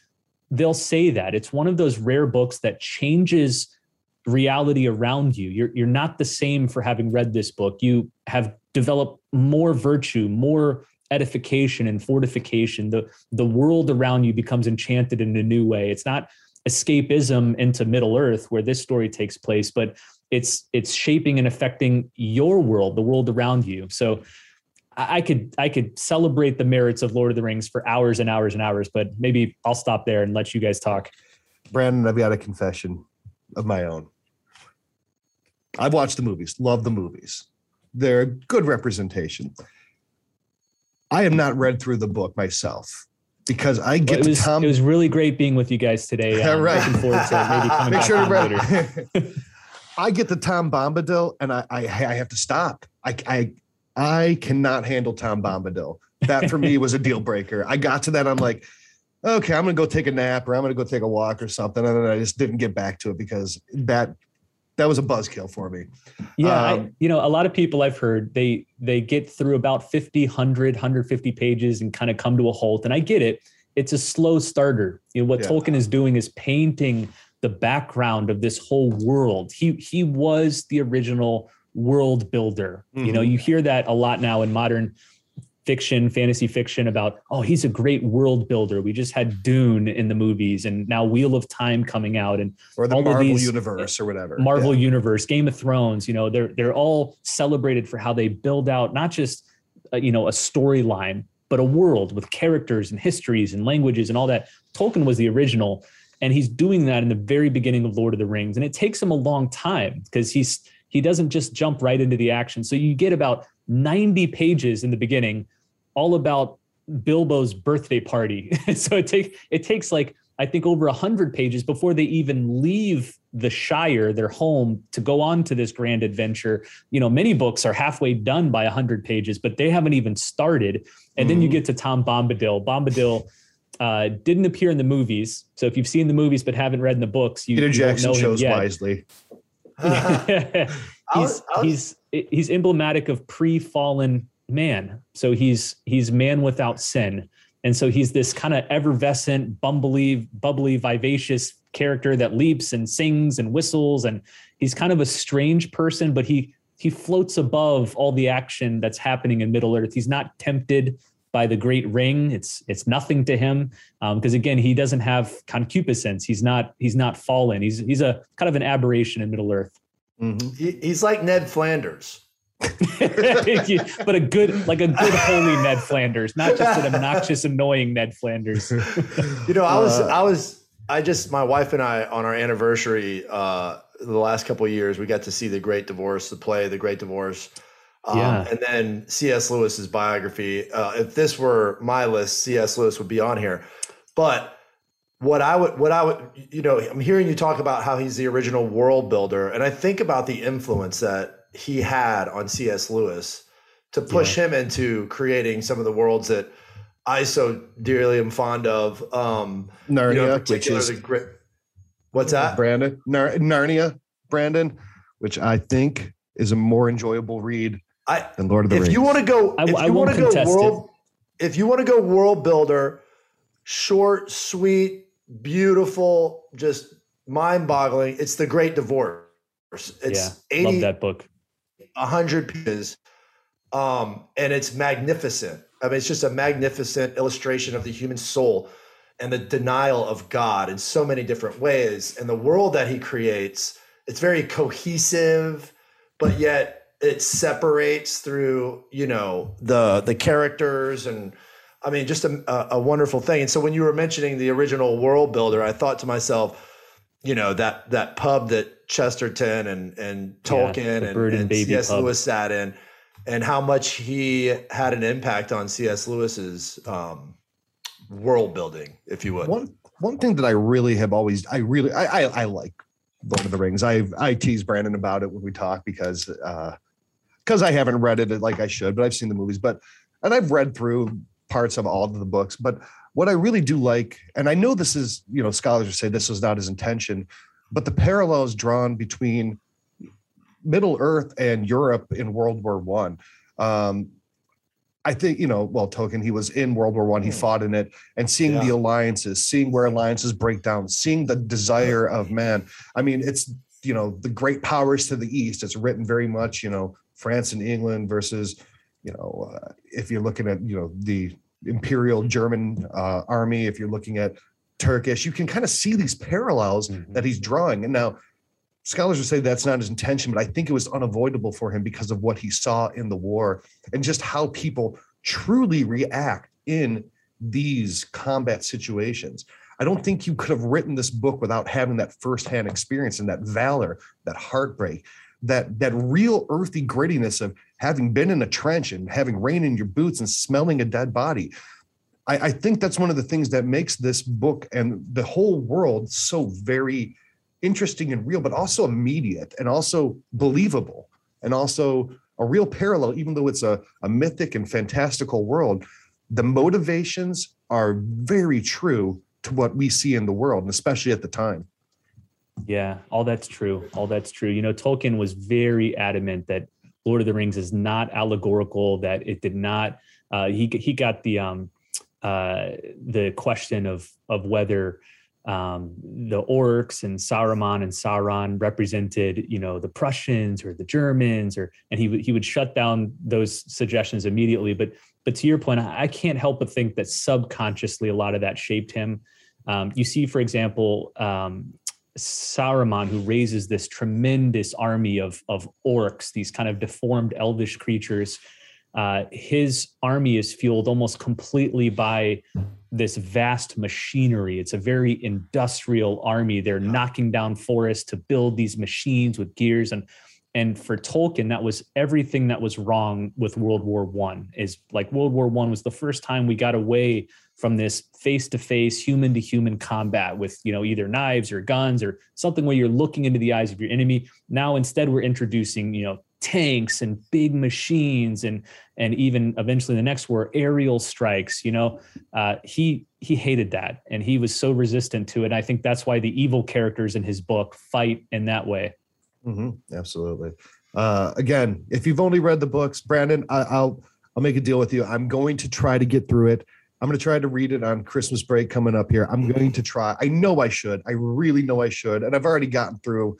they'll say that it's one of those rare books that changes reality around you. You're you're not the same for having read this book. You have developed more virtue, more edification and fortification. The, the world around you becomes enchanted in a new way. It's not escapism into Middle Earth where this story takes place, but it's it's shaping and affecting your world, the world around you. So I could I could celebrate the merits of Lord of the Rings for hours and hours and hours, but maybe I'll stop there and let you guys talk. Brandon, I've got a confession of my own. I've watched the movies, love the movies. They're a good representation. I have not read through the book myself because I get well, it was, to Tom. It was really great being with you guys today. *laughs* Yeah, right. Looking forward to maybe coming *laughs* Make back sure to later. *laughs* I get to Tom Bombadil and I, I, I have to stop. I, I I cannot handle Tom Bombadil. That for me *laughs* was a deal breaker. I got to that. I'm like, okay, I'm gonna go take a nap or I'm gonna go take a walk or something. And then I just didn't get back to it because that that was a buzzkill for me. Yeah, um, I, you know, a lot of people I've heard they they get through about 50, 100, 150 pages and kind of come to a halt. And I get it. It's a slow starter. You know, what yeah. Tolkien is doing is painting the background of this whole world. He he was the original world builder. Mm-hmm. You know, mm-hmm. you hear that a lot now in modern fiction, fantasy fiction about, oh, he's a great world builder. We just had Dune in the movies and now Wheel of Time coming out and or the Marvel these, universe or whatever. Marvel yeah. universe, Game of Thrones, you know, they're they're all celebrated for how they build out not just uh, you know, a storyline, but a world with characters and histories and languages and all that. Tolkien was the original and he's doing that in the very beginning of Lord of the Rings and it takes him a long time because he's he doesn't just jump right into the action. So you get about 90 pages in the beginning, all about Bilbo's birthday party. *laughs* so it takes it takes like I think over hundred pages before they even leave the Shire, their home, to go on to this grand adventure. You know, many books are halfway done by hundred pages, but they haven't even started. And mm then you mm-hmm. get to Tom Bombadil. Bombadil uh, didn't appear in the movies. So if you've seen the movies but haven't read in the books, you, Peter you Jackson chose wisely. *laughs* *laughs* he's, he's he's emblematic of pre-fallen man. So he's he's man without sin. And so he's this kind of effervescent, bumbly, bubbly, vivacious character that leaps and sings and whistles. And he's kind of a strange person, but he he floats above all the action that's happening in Middle Earth. He's not tempted by the great ring. It's it's nothing to him because um, again, he doesn't have concupiscence. He's not he's not fallen. He's he's a kind of an aberration in Middle Earth. Mm-hmm. He, he's like Ned Flanders. *laughs* but a good, like a good, holy Ned Flanders, not just an *laughs* obnoxious, annoying Ned Flanders. you know, I was, uh, I was, I just, my wife and I on our anniversary, uh, the last couple of years, we got to see the Great Divorce, the play, The Great Divorce. Um, yeah. And then C.S. Lewis's biography. Uh, if this were my list, C.S. Lewis would be on here. But what I would, what I would, you know, I'm hearing you talk about how he's the original world builder, and I think about the influence that he had on C.S. Lewis to push yeah. him into creating some of the worlds that I so dearly am fond of. Um, Narnia, you know, which is great, What's that? Brandon Nar- Narnia, Brandon, which I think is a more enjoyable read I, than Lord of the if Rings. you want to go, if I you want to go contest world, if you want to go world builder, short, sweet, beautiful, just mind-boggling. It's the Great Divorce. It's yeah, love 80, that book. 100 pages um, and it's magnificent i mean it's just a magnificent illustration of the human soul and the denial of god in so many different ways and the world that he creates it's very cohesive but yet it separates through you know the the characters and i mean just a, a, wonderful thing and so when you were mentioning the original world builder i thought to myself you know that that pub that Chesterton and and Tolkien the and, and C.S. pub. Lewis sat in, and how much he had an impact on C.S. Lewis's um, world building, if you would. one one thing that I really have always I really I I, I like Lord of the Rings. I I tease Brandon about it when we talk because uh because I haven't read it like I should, but I've seen the movies. But and I've read through parts of all of the books. But what I really do like, and I know this is you know scholars would say this was not his intention, but the parallels drawn between Middle Earth and Europe in World War One. Um, I think you know, well, Tolkien, he was in World War One. He Hmm. fought in it, and seeing the alliances, seeing where alliances break down, seeing the desire of man. I mean, it's you know the great powers to the east. It's written very much, you know, France and England versus, you know, uh, if you're looking at you know the Imperial German uh, army, if you're looking at Turkish, you can kind of see these parallels Mhm. that he's drawing. And now scholars would say that's not his intention, but I think it was unavoidable for him because of what he saw in the war and just how people truly react in these combat situations. I don't think you could have written this book without having that firsthand experience and that valor, that heartbreak, that that real earthy grittiness of having been in a trench and having rain in your boots and smelling a dead body. I, I think that's one of the things that makes this book and the whole world so very interesting and real, but also immediate and also believable and also a real parallel, even though it's a, a mythic and fantastical world. The motivations are very true to what we see in the world, and especially at the time. Yeah, all that's true. All that's true. You know, Tolkien was very adamant that Lord of the Rings is not allegorical. That it did not. Uh, he he got the um, uh, the question of of whether um, the orcs and Saruman and Sauron represented, you know, the Prussians or the Germans, or and he he would shut down those suggestions immediately. But but to your point, I I can't help but think that subconsciously a lot of that shaped him. Um, you see, for example, um, Saruman, who raises this tremendous army of of orcs, these kind of deformed elvish creatures. Uh, his army is fueled almost completely by this vast machinery. It's a very industrial army. They're knocking down forests to build these machines with gears and and for Tolkien, that was everything that was wrong with World War One. Is like World War One was the first time we got away from this face-to-face, human-to-human combat with you know either knives or guns or something where you're looking into the eyes of your enemy. Now instead, we're introducing you know tanks and big machines and and even eventually the next war aerial strikes. You know, uh, he he hated that and he was so resistant to it. I think that's why the evil characters in his book fight in that way. hmm absolutely. Uh, again, if you've only read the books, Brandon, I, I'll I'll make a deal with you. I'm going to try to get through it. I'm going to try to read it on Christmas break coming up here. I'm going to try. I know I should. I really know I should, and I've already gotten through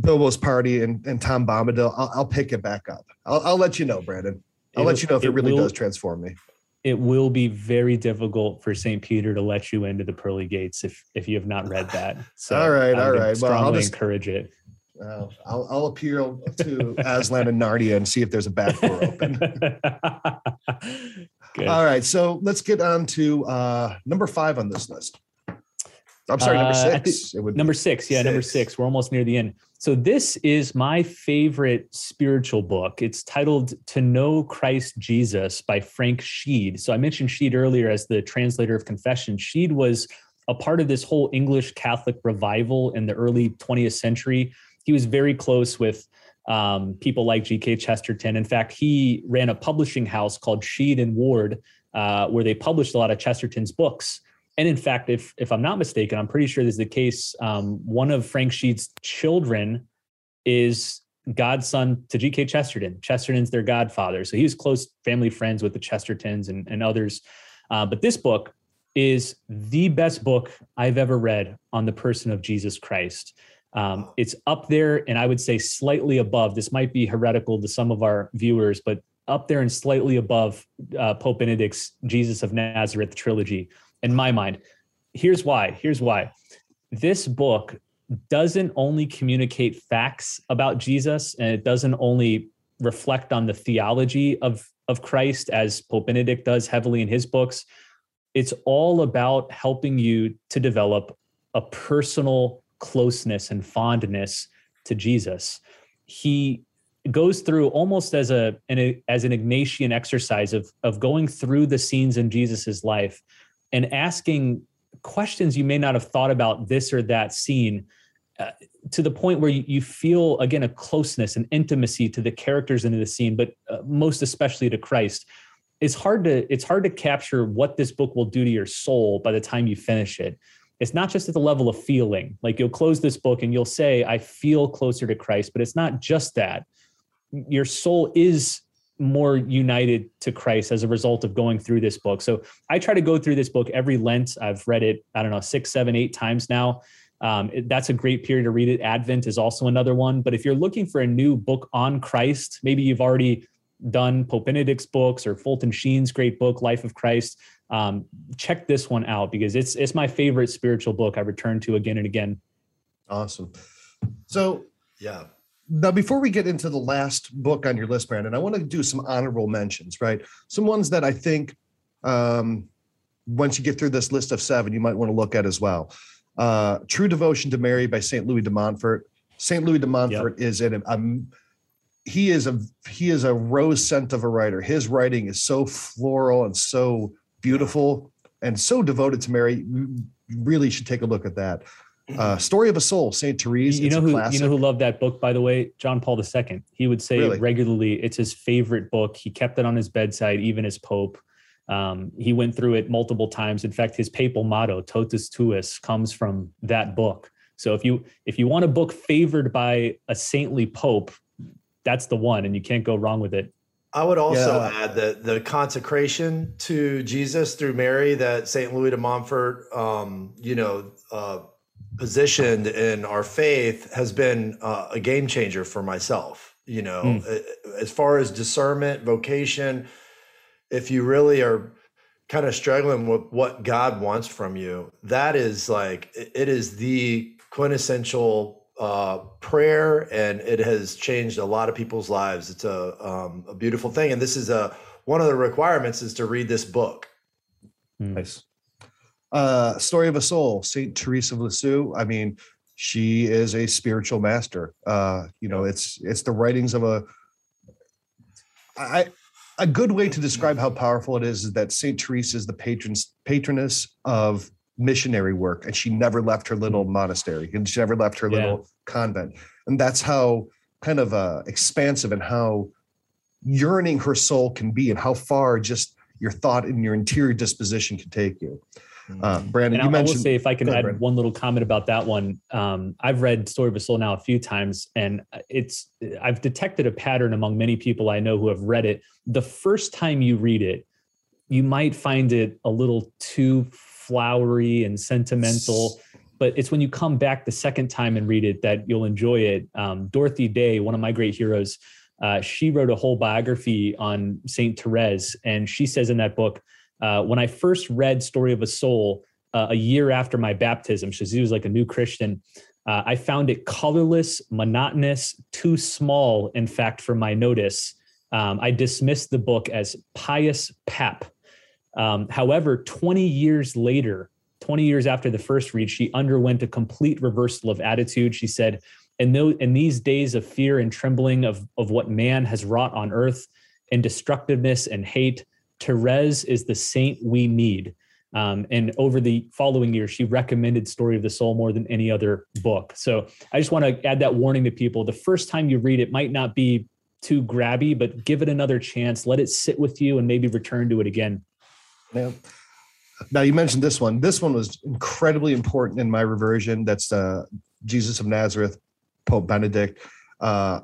Bilbo's party and, and Tom Bombadil. I'll, I'll pick it back up. I'll, I'll let you know, Brandon. I'll It- let you know if it, it really will- does transform me. it will be very difficult for St. Peter to let you into the pearly gates if if you have not read that. *laughs* So All right, all right. Well, I'll strongly just- encourage it. Uh, I'll, I'll appeal to Aslan and Narnia and see if there's a back door open. *laughs* Good. All right, so let's get on to uh, number five on this list. I'm sorry, number Uh, six. it would Number six, yeah, number Six. six. We're almost near the end. So this is my favorite spiritual book. It's titled "To Know Christ Jesus" by Frank Sheed. So I mentioned Sheed earlier as the translator of Confession. Sheed was a part of this whole English Catholic revival in the early 20th century. He was very close with um, people like G.K. Chesterton. In fact, he ran a publishing house called Sheed and Ward, uh, where they published a lot of Chesterton's books. and in fact, if if I'm not mistaken, I'm pretty sure this is the case. Um, one of Frank Sheed's children is godson to G.K. Chesterton. Chesterton's their godfather, so he was close family friends with the Chestertons and, and others. Uh, but this book is the best book I've ever read on the person of Jesus Christ. Um, it's up there, and I would say slightly above. This might be heretical to some of our viewers, but up there and slightly above uh, Pope Benedict's Jesus of Nazareth trilogy, in my mind. Here's why. Here's why. This book doesn't only communicate facts about Jesus, and it doesn't only reflect on the theology of of Christ as Pope Benedict does heavily in his books. It's all about helping you to develop a personal closeness and fondness to Jesus. He goes through almost as a an, as an Ignatian exercise of of going through the scenes in Jesus's life and asking questions you may not have thought about this or that scene uh, to the point where you, you, feel again a closeness and intimacy to the characters in the scene but uh, most especially to christ it's hard to it's hard to capture what this book will do to your soul by the time you finish it it's not just at the level of feeling like you'll close this book and you'll say i feel closer to christ but it's not just that your soul is more united to Christ as a result of going through this book. So I try to go through this book every Lent. I've read it, I don't know, six, seven, eight times now. Um, it, that's a great period to read it. Advent is also another one. But if you're looking for a new book on Christ, maybe you've already done Pope Benedict's books or Fulton Sheen's great book, Life of Christ. Um, check this one out because it's it's my favorite spiritual book I return to again and again. Awesome. So yeah, now, before we get into the last book on your list, Brandon, I want to do some honorable mentions, right? Some ones that I think um, once you get through this list of seven, you might want to look at as well. Uh, True Devotion to Mary by St. Louis de Montfort. St. Louis de Montfort yep. is in a, um, he is a he is a rose scent of a writer. His writing is so floral and so beautiful and so devoted to Mary. You really should take a look at that. Uh, Story of a Soul, Saint Therese. You know who you know who loved that book, by the way, John Paul II. He would say really? regularly, it's his favorite book. He kept it on his bedside, even as Pope. Um, he went through it multiple times. In fact, his papal motto, "Totus Tuus," comes from that book. So if you if you want a book favored by a saintly pope, that's the one, and you can't go wrong with it. I would also yeah. add that the consecration to Jesus through Mary that Saint Louis de Montfort, um, you know. Uh, positioned in our faith has been uh, a game changer for myself. You know, mm. as far as discernment, vocation, if you really are kind of struggling with what God wants from you, that is like it is the quintessential uh, prayer, and it has changed a lot of people's lives. It's a um, a beautiful thing, and this is a one of the requirements is to read this book. Nice uh, Story of a Soul, Saint Teresa of Lisieux. I mean, she is a spiritual master. Uh, you know, it's it's the writings of a. I a good way to describe how powerful it is is that Saint Teresa is the patron patroness of missionary work, and she never left her little monastery, and she never left her yeah. little convent, and that's how kind of uh, expansive and how yearning her soul can be, and how far just your thought and your interior disposition can take you. Uh. Brandon, and you I, mentioned. I will say, if I can ahead, add one little comment about that one, um, I've read Story of a Soul now a few times, and it's I've detected a pattern among many people I know who have read it. The first time you read it, you might find it a little too flowery and sentimental. But it's when you come back the second time and read it that you'll enjoy it. Um, Dorothy Day, one of my great heroes, uh, she wrote a whole biography on Saint Therese, and she says in that book, uh, when I first read Story of a Soul uh, a year after my baptism, she was like a new Christian, uh, I found it colorless, monotonous, too small, in fact, for my notice. Um, I dismissed the book as pious pap. Um, however, 20 years later, 20 years after the first read, she underwent a complete reversal of attitude. She said, in, in these days of fear and trembling of, of what man has wrought on earth, and destructiveness and hate, Therese is the saint we need. Um, and over the following year, she recommended Story of the Soul more than any other book. So I just want to add that warning to people. The first time you read it might not be too grabby, but give it another chance. Let it sit with you and maybe return to it again. Yeah. Now you mentioned this one. This one was incredibly important in my reversion. That's uh, Jesus of Nazareth, Pope Benedict. Uh,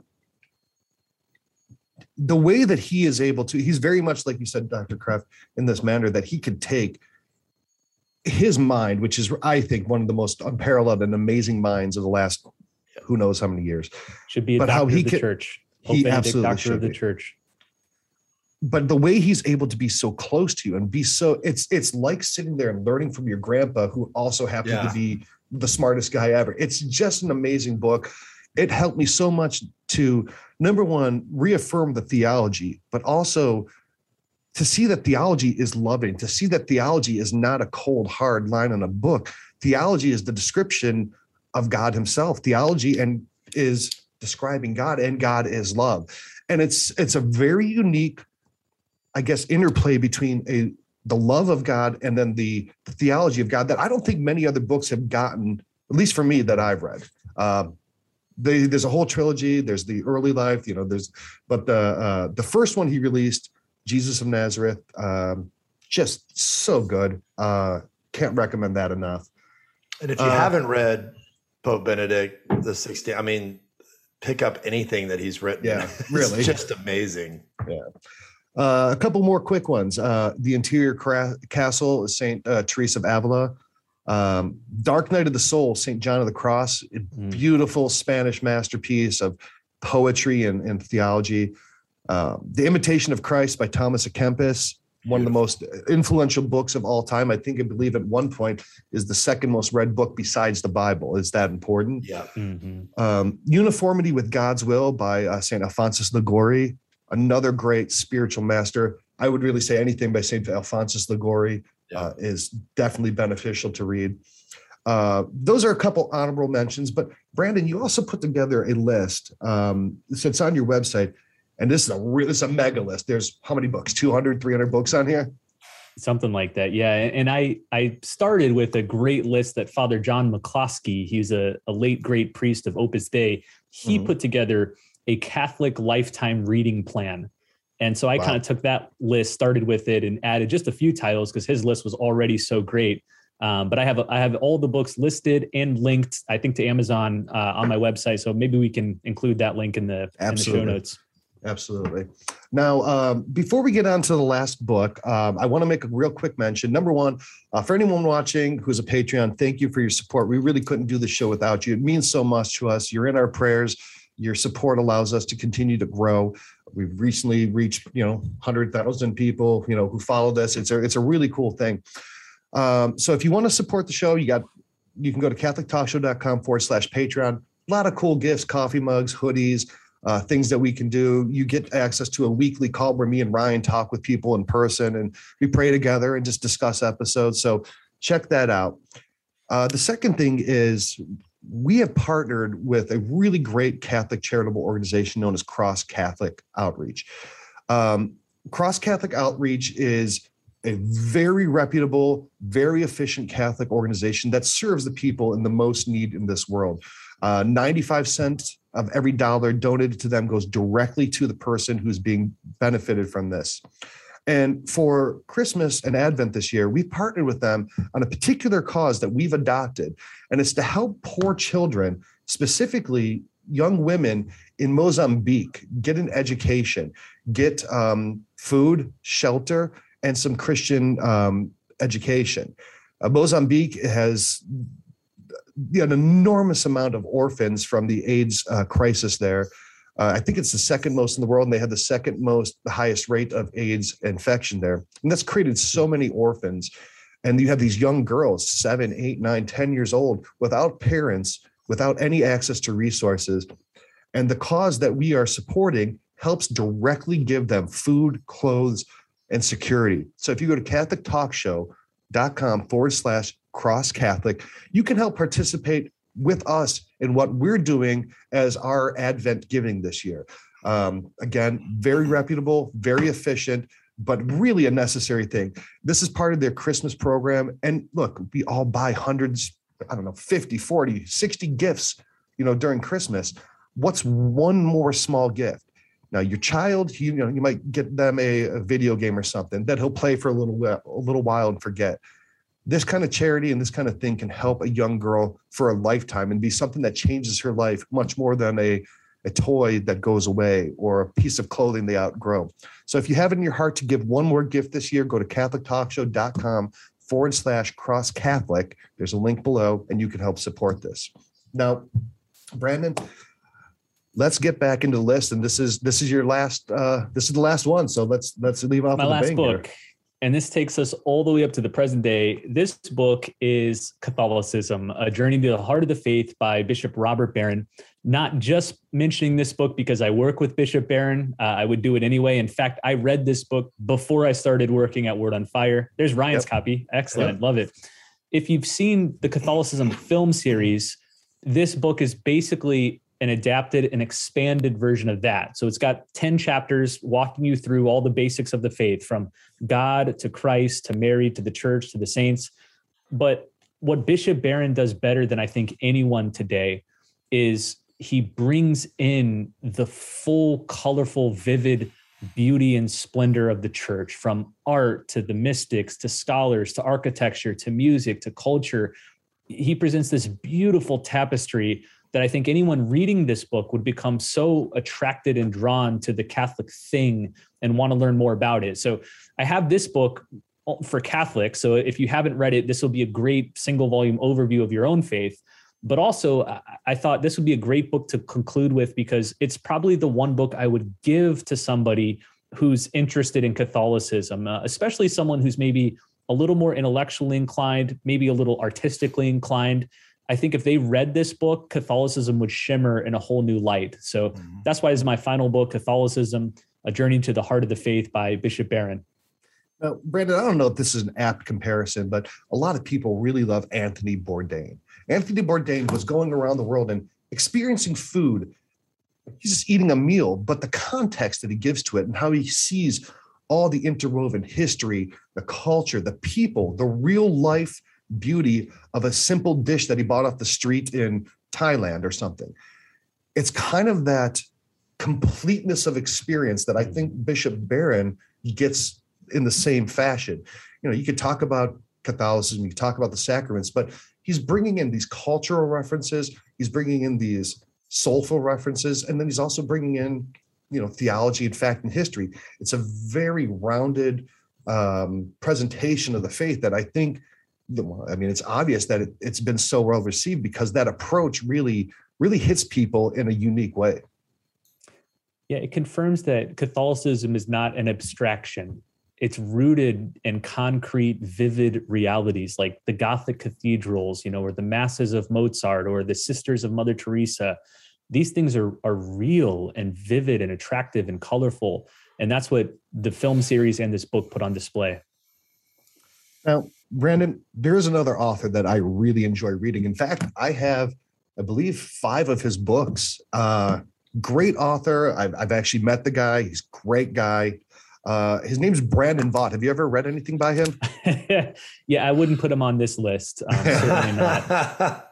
the way that he is able to, he's very much like you said, Dr. Kreeft, in this manner that he could take his mind, which is, I think, one of the most unparalleled and amazing minds of the last who knows how many years. Should be a But doctor how he of the can- church. he Benedict, absolutely doctor should of the be. church. But the way he's able to be so close to you and be so it's it's like sitting there and learning from your grandpa who also happened Yeah. to be the smartest guy ever. It's just an amazing book. It helped me so much to number one reaffirm the theology but also to see that theology is loving to see that theology is not a cold hard line in a book. Theology is the description of god himself. Theology and is describing god and god is love. And it's it's a very unique I guess, interplay between a the love of God and then the, the theology of God that I don't think many other books have gotten, at least for me that I've read. Um, they, there's a whole trilogy. There's the early life, you know. There's, but the uh, the first one he released, Jesus of Nazareth, um, just so good. Uh, can't recommend that enough. And if you Uh, haven't read Pope Benedict the 16th, I mean, pick up anything that he's written. Yeah, *laughs* It's really. just amazing. Uh, a couple more quick ones. Uh, the Interior Cra- Castle, Saint uh, Teresa of Avila. Um, Dark Night of the Soul, Saint John of the Cross. a Mm. Beautiful Spanish masterpiece of poetry and, and theology. Uh, the Imitation of Christ by Thomas A. Kempis, one of the most influential books of all time. I think I believe at one point is the second most read book besides the Bible. Is that important? Yeah. Mhm. um, Uniformity with God's Will by uh, St. Alphonsus Liguori, another great spiritual master. I would really say anything by St. Alphonsus Liguori uh, is definitely beneficial to read. Uh, those are a couple honorable mentions, but Brandon, you also put together a list. Um, so it's on your website, and this is a real, this is a mega list. There's how many books? 200, 300 books on here? something like that yeah and i i started with a great list that father john mccloskey he's a, a late great priest of opus dei he Mhm. put together a catholic lifetime reading plan and so i Wow. kind of took that list started with it and added just a few titles because his list was already so great um, but i have i have all the books listed and linked i think to amazon uh, on my website so maybe we can include that link in the, in the show notes Absolutely. Now, um, before we get on to the last book, um, I want to make a real quick mention. Number one, uh, for anyone watching who's a Patreon, thank you for your support. We really couldn't do the show without you. It means so much to us. You're in our prayers. Your support allows us to continue to grow. We've recently reached, you know, hundred thousand people, you know, who follow this. It's a it's a really cool thing. Um, so if you want to support the show, you got you can go to catholictalkshow.com forward slash Patreon. A lot of cool gifts, coffee mugs, hoodies, uh, things that we can do. You get access to a weekly call where me and Ryan talk with people in person and we pray together and just discuss episodes. So check that out. Uh, the second thing is we have partnered with a really great Catholic charitable organization known as Cross Catholic Outreach. Um, Cross Catholic Outreach is a very reputable, very efficient Catholic organization that serves the people in the most need in this world. Uh, 95 cents of every dollar donated to them goes directly to the person who's being benefited from this. And for Christmas and Advent this year, we've partnered with them on a particular cause that we've adopted, and it's to help poor children, specifically young women in Mozambique, get an education, get um, food, shelter, and some Christian um, education. Uh, Mozambique has an enormous amount of orphans from the AIDS uh, crisis there. Uh, I think it's the second most in the world, and they have the second most, the highest rate of AIDS infection there. And that's created so many orphans. And you have these young girls, seven, eight, nine, ten years old, without parents, without any access to resources. And the cause that we are supporting helps directly give them food, clothes, and security. So if you go to CatholicTalkShow.com forward slash cross Catholic, you can help participate with us in what we're doing as our Advent giving this year. Um, again, very reputable, very efficient, but really a necessary thing. This is part of their Christmas program. And look, we all buy hundreds, I don't know, 50, 40, 60 gifts, you know, during Christmas. What's one more small gift? Now, your child, you know, you might get them a, a video game or something that he'll play for a little a little while and forget. This kind of charity and this kind of thing can help a young girl for a lifetime and be something that changes her life much more than a, a toy that goes away or a piece of clothing they outgrow. So if you have it in your heart to give one more gift this year, go to catholictalkshow.com forward slash cross Catholic. There's a link below and you can help support this. Now, Brandon, let's get back into the list. And this is this is your last uh this is the last one. So let's let's leave off my last book. Here and this takes us all the way up to the present day. This book is Catholicism, A Journey to the Heart of the Faith by Bishop Robert Barron. Not just mentioning this book because I work with Bishop Barron, uh, I would do it anyway. In fact, I read this book before I started working at Word on Fire. There's Ryan's yep. copy. Excellent. Yep. Love it. If you've seen the Catholicism film series, this book is basically an adapted and expanded version of that. So it's got 10 chapters walking you through all the basics of the faith from God to Christ to Mary to the church to the saints. But what Bishop Barron does better than I think anyone today is he brings in the full, colorful, vivid beauty and splendor of the church from art to the mystics to scholars to architecture to music to culture. He presents this beautiful tapestry that I think anyone reading this book would become so attracted and drawn to the Catholic thing and want to learn more about it. So I have this book for Catholics. So if you haven't read it, this will be a great single volume overview of your own faith. But also, I thought this would be a great book to conclude with because it's probably the one book I would give to somebody who's interested in Catholicism, uh, especially someone who's maybe a little more intellectually inclined, maybe a little artistically inclined. I think if they read this book, Catholicism would shimmer in a whole new light. So mm-hmm. that's why this is my final book, Catholicism, A Journey to the Heart of the Faith by Bishop Barron. Now, Brandon, I don't know if this is an apt comparison, but a lot of people really love Anthony Bourdain. Anthony Bourdain was going around the world and experiencing food. He's just eating a meal, but the context that he gives to it and how he sees all the interwoven history, the culture, the people, the real life beauty of a simple dish that he bought off the street in Thailand or something. It's kind of that completeness of experience that I mm. think Bishop Barron gets in the same fashion. You know, you could talk about Catholicism, you could talk about the sacraments, but he's bringing in these cultural references, he's bringing in these soulful references, and then he's also bringing in, you know, theology and fact and history. It's a very rounded um, presentation of the faith that I think I mean, it's obvious that it, it's been so well received because that approach really, really hits people in a unique way. Yeah, it confirms that Catholicism is not an abstraction. It's rooted in concrete, vivid realities like the Gothic cathedrals, you know, or the masses of Mozart or the sisters of Mother Teresa. These things are, are real and vivid and attractive and colorful. And that's what the film series and this book put on display. Now, Brandon, there is another author that I really enjoy reading. In fact, I have, I believe, five of his books. Uh, great author. I've, I've actually met the guy. He's a great guy. Uh, his name's Brandon Vogt. Have you ever read anything by him? *laughs* yeah, I wouldn't put him on this list. Um, *laughs* certainly not.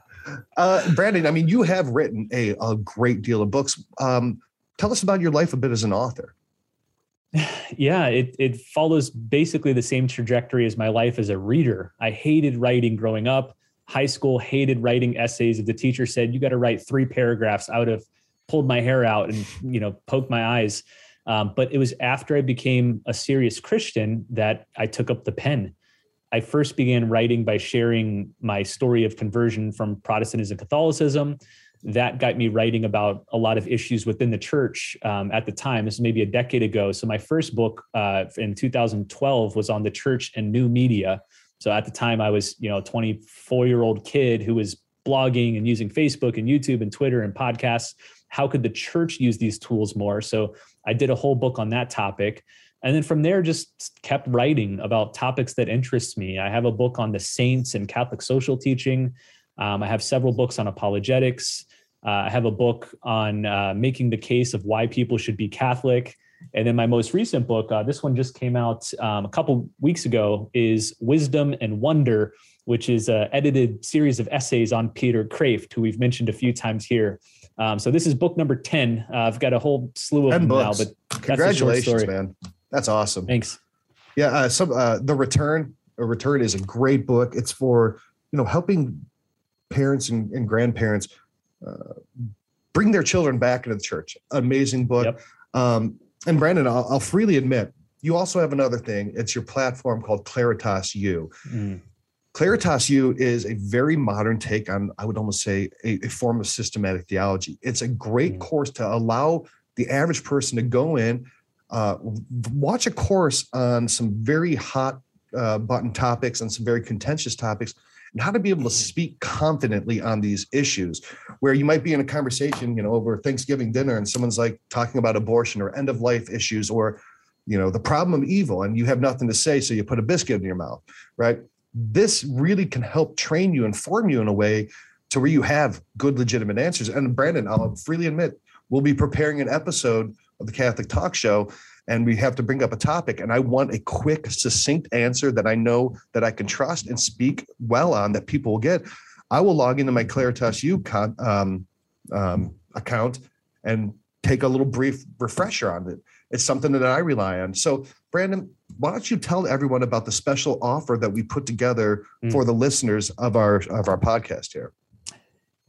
Uh, Brandon, I mean, you have written a, a great deal of books. Um, tell us about your life a bit as an author. *sighs* yeah, it it follows basically the same trajectory as my life as a reader. I hated writing growing up. High school hated writing essays. If the teacher said you got to write three paragraphs, I would have pulled my hair out and you know poked my eyes. Um, but it was after I became a serious Christian that I took up the pen. I first began writing by sharing my story of conversion from Protestantism to Catholicism that got me writing about a lot of issues within the church um, at the time. This is maybe a decade ago. So my first book uh, in 2012 was on the church and new media. So at the time, I was you know a 24 year old kid who was blogging and using Facebook and YouTube and Twitter and podcasts. How could the church use these tools more? So I did a whole book on that topic. And then from there, just kept writing about topics that interest me. I have a book on the saints and Catholic social teaching. Um, I have several books on apologetics. Uh, I have a book on uh, making the case of why people should be Catholic. And then my most recent book, uh, this one just came out um, a couple weeks ago, is Wisdom and Wonder, which is an edited series of essays on Peter Kreeft, who we've mentioned a few times here. Um, so this is book number 10. Uh, I've got a whole slew of them books. now, but congratulations, man. That's awesome. Thanks. Yeah. Uh, some, uh, the return a Return is a great book. It's for you know helping parents and, and grandparents uh, bring their children back into the church. Amazing book. Yep. Um, and Brandon, I'll, I'll, freely admit, you also have another thing. It's your platform called Claritas U. Mm. Claritas U is a very modern take on, I would almost say, a, a form of systematic theology. It's a great mm. course to allow the average person to go in, uh, watch a course on some very hot uh, button topics and some very contentious topics, and how to be able to mm. speak confidently on these issues. Where you might be in a conversation, you know, over Thanksgiving dinner, and someone's like talking about abortion or end of life issues or you know the problem of evil and you have nothing to say so you put a biscuit in your mouth right this really can help train you and form you in a way to where you have good legitimate answers and brandon i'll freely admit we'll be preparing an episode of the catholic talk show and we have to bring up a topic and i want a quick succinct answer that i know that i can trust and speak well on that people will get i will log into my claritas u con, um, um, account and take a little brief refresher on it it's something that I rely on. So, Brandon, why don't you tell everyone about the special offer that we put together mm. for the listeners of our of our podcast here?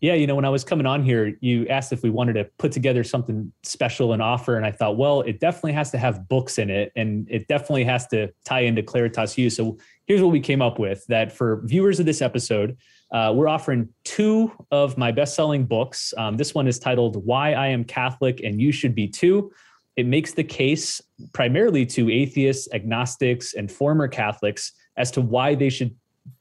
Yeah, you know, when I was coming on here, you asked if we wanted to put together something special and offer, and I thought, well, it definitely has to have books in it, and it definitely has to tie into Claritas U. So here's what we came up with: that for viewers of this episode, uh, we're offering two of my best-selling books. Um, this one is titled "Why I Am Catholic and You Should Be Too." it makes the case primarily to atheists, agnostics, and former Catholics as to why they should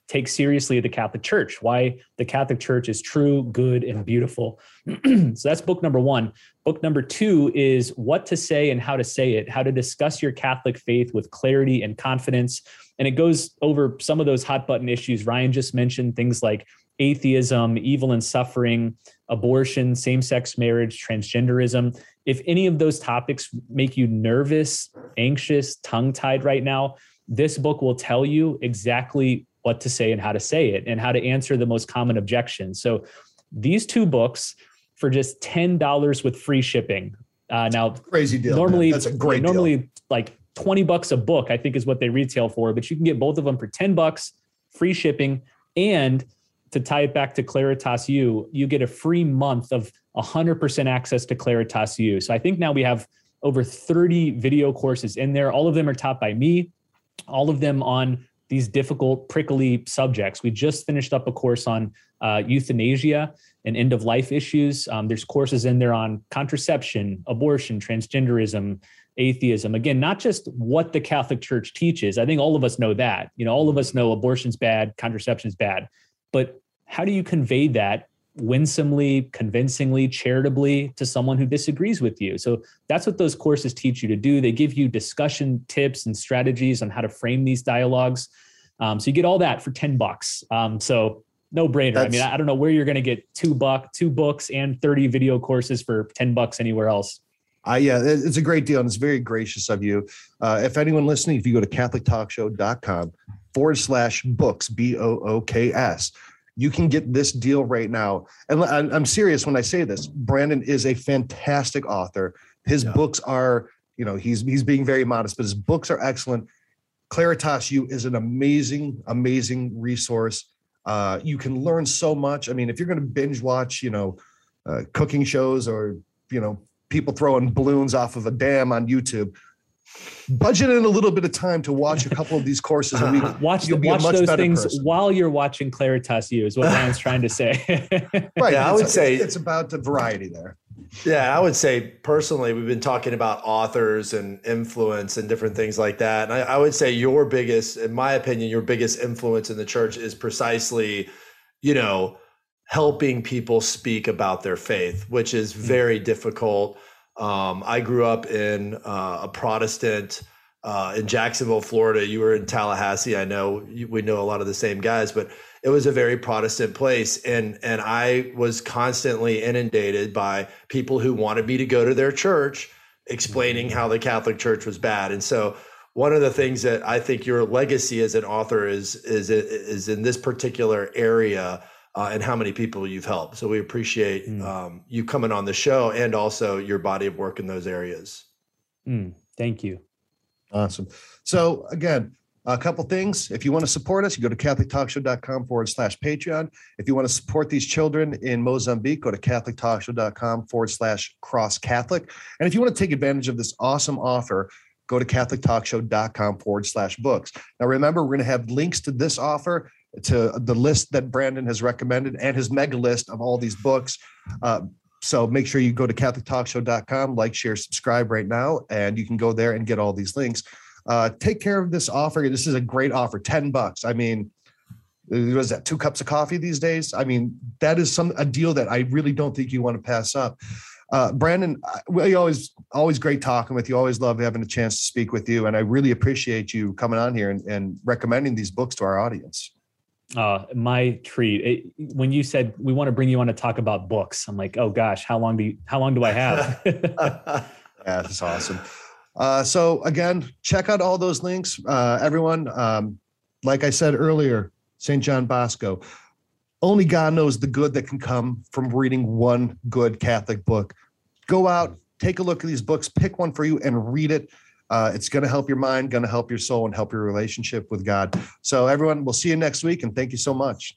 take seriously the Catholic Church, why the Catholic Church is true, good, and beautiful. *clears throat* so that's book number one. Book number two is what to say and how to say it, how to discuss your Catholic faith with clarity and confidence. And it goes over some of those hot button issues Ryan just mentioned, things like atheism, evil and suffering, abortion, same sex marriage, transgenderism if any of those topics make you nervous, anxious, tongue tied right now, this book will tell you exactly what to say and how to say it and how to answer the most common objections. So these two books for just $10 with free shipping. Uh, now, crazy deal. Normally, man. that's a great normally deal. like 20 bucks a book, I think is what they retail for, but you can get both of them for 10 bucks, free shipping, and to tie it back to Claritas U, you get a free month of 100% access to Claritas U. So I think now we have over 30 video courses in there. All of them are taught by me, all of them on these difficult, prickly subjects. We just finished up a course on uh, euthanasia and end of life issues. Um, there's courses in there on contraception, abortion, transgenderism, atheism. Again, not just what the Catholic Church teaches. I think all of us know that. You know, all of us know abortion's bad, contraception's bad. But how do you convey that winsomely, convincingly, charitably to someone who disagrees with you? So that's what those courses teach you to do. They give you discussion tips and strategies on how to frame these dialogues. Um, so you get all that for 10 bucks. Um, so no brainer. I mean, I don't know where you're going to get two buck, two books and 30 video courses for 10 bucks anywhere else. Uh, yeah, it's a great deal and it's very gracious of you. Uh, if anyone listening, if you go to catholictalkshow.com forward slash books, B O O K S, you can get this deal right now. And I'm serious when I say this. Brandon is a fantastic author. His yeah. books are, you know, he's he's being very modest, but his books are excellent. Claritas U is an amazing, amazing resource. Uh, you can learn so much. I mean, if you're going to binge watch, you know, uh, cooking shows or you know people throwing balloons off of a dam on YouTube, budget in a little bit of time to watch a couple of these courses a week. *laughs* watch the, watch those things person. while you're watching Claritas U is what Ryan's trying to say. *laughs* right. Yeah, I would say it's about the variety there. Yeah, I would say personally, we've been talking about authors and influence and different things like that. And I, I would say your biggest, in my opinion, your biggest influence in the church is precisely, you know, helping people speak about their faith, which is hmm. very difficult um, I grew up in uh, a Protestant uh, in Jacksonville, Florida. You were in Tallahassee. I know you, we know a lot of the same guys, but it was a very Protestant place, and and I was constantly inundated by people who wanted me to go to their church, explaining how the Catholic Church was bad, and so. One of the things that I think your legacy as an author is is is in this particular area uh, and how many people you've helped. So we appreciate mm. um, you coming on the show and also your body of work in those areas. Mm, thank you. Awesome. So again, A couple things. If you want to support us, you go to CatholicTalkShow.com forward slash Patreon. If you want to support these children in Mozambique, go to CatholicTalkShow.com forward slash cross Catholic. And if you want to take advantage of this awesome offer, go to CatholicTalkShow.com forward slash books. Now, remember, we're going to have links to this offer, to the list that Brandon has recommended, and his mega list of all these books. Uh, so make sure you go to CatholicTalkShow.com, like, share, subscribe right now, and you can go there and get all these links uh, take care of this offer. This is a great offer, 10 bucks. I mean, was that two cups of coffee these days? I mean, that is some a deal that I really don't think you want to pass up. Uh, Brandon, we always always great talking with you. Always love having a chance to speak with you, and I really appreciate you coming on here and, and recommending these books to our audience. Uh, my treat. It, when you said we want to bring you on to talk about books, I'm like, oh gosh, how long do you, how long do I have? *laughs* yeah, that's awesome. Uh, so again, check out all those links, uh, everyone. Um, like I said earlier, St. John Bosco. Only God knows the good that can come from reading one good Catholic book. Go out, take a look at these books, pick one for you, and read it. Uh, it's going to help your mind, going to help your soul, and help your relationship with God. So, everyone, we'll see you next week. And thank you so much.